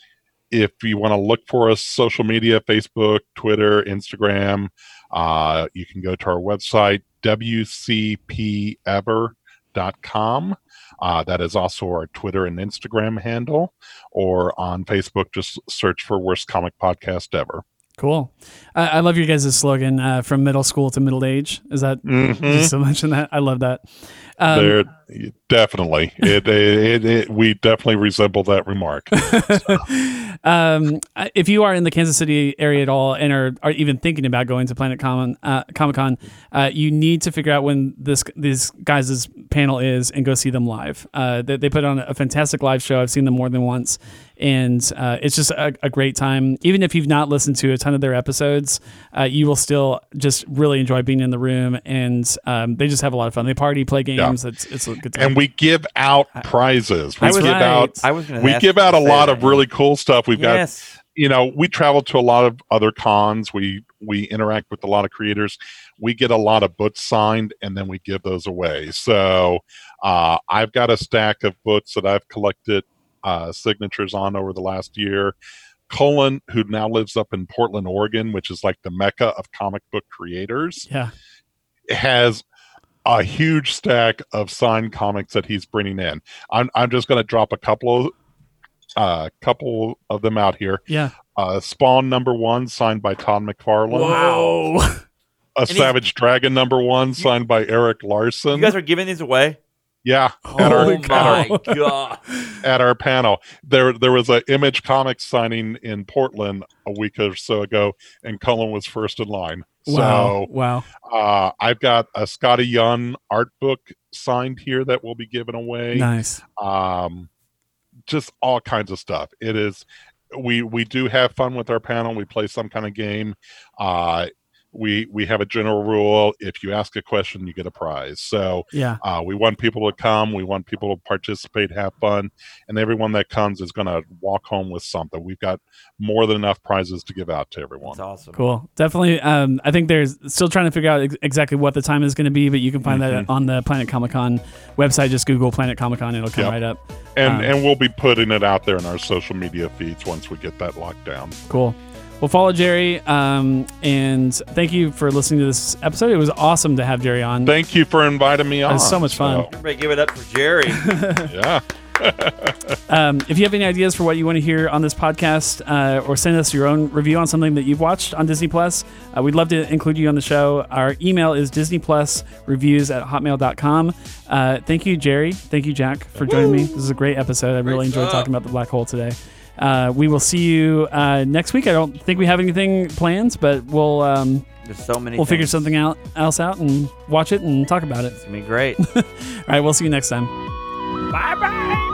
if you want to look for us, social media, Facebook, Twitter, Instagram, uh, you can go to our website, wcpever.com. Uh, that is also our Twitter and Instagram handle. Or on Facebook, just search for Worst Comic Podcast Ever. cool. I, I love your guys' slogan uh, from middle school to middle age. Is that Mhm. just to mention that? I love that. Um, there, definitely, it, it, it, we definitely resemble that remark. um, if you are in the Kansas City area at all and are, are even thinking about going to Planet Common, uh, Comic Con, uh, you need to figure out when this these guys' panel is and go see them live. Uh, they, they put on a fantastic live show. I've seen them more than once, and uh, it's just a, a great time. Even if you've not listened to a ton of their episodes, uh, you will still just really enjoy being in the room. And um, they just have a lot of fun. They party, play games. It's it's a good time. and we give out prizes. We That's give right. out. I was going to. We give out a lot of really cool stuff. We've got you know we travel to a lot of other cons we we interact with a lot of creators we get a lot of books signed and then we give those away so uh, i've got a stack of books that i've collected uh, signatures on over the last year Cullen who now lives up in portland oregon which is like the mecca of comic book creators yeah. has a huge stack of signed comics that he's bringing in i'm, I'm just going to drop a couple of uh, couple of them out here Yeah. uh, Spawn number one, signed by Todd McFarlane. Wow. A he's- Savage Dragon number one, signed by Erik Larsen. You guys are giving these away. Yeah, at Oh our, Holy at our my god! at our panel. There there was an Image Comics signing in Portland a week or so ago, and Cullen was first in line. Wow. So wow. uh, I've got a Skottie Young art book signed here that will be given away. Nice. Um, just all kinds of stuff. It is. We we do have fun with our panel. We play some kind of game. Uh, we we have a general rule: if you ask a question, you get a prize. So Yeah. uh, we want people to come. We want people to participate, have fun, and everyone that comes is going to walk home with something. We've got more than enough prizes to give out to everyone. That's awesome. Cool. Definitely. Um, I think there's still trying to figure out ex- exactly what the time is going to be, but you can find that Mhm. on the Planet Comic Con website. Just Google Planet Comic Con, it'll come Yep. right up. And Um, and we'll be putting it out there in our social media feeds once we get that locked down. Cool. Well, follow Jerry. Um, and thank you for listening to this episode. It was awesome to have Jerry on. Thank you for inviting me on. It was so much fun. Everybody, give it up for Jerry. yeah. Um, if you have any ideas for what you want to hear on this podcast, uh, or send us your own review on something that you've watched on Disney Plus, uh, we'd love to include you on the show. Our email is disneyplusreviews Plus Reviews at hotmail.com. Uh, thank you, Jerry. Thank you, Jack, for joining me. This is a great episode. I really enjoyed stuff. talking about the black hole today. Uh, we will see you uh, next week. I don't think we have anything planned, but we'll um, There's so many. we'll figure something out else out and watch it and talk about it. It's gonna be great. All right, we'll see you next time. bye bye.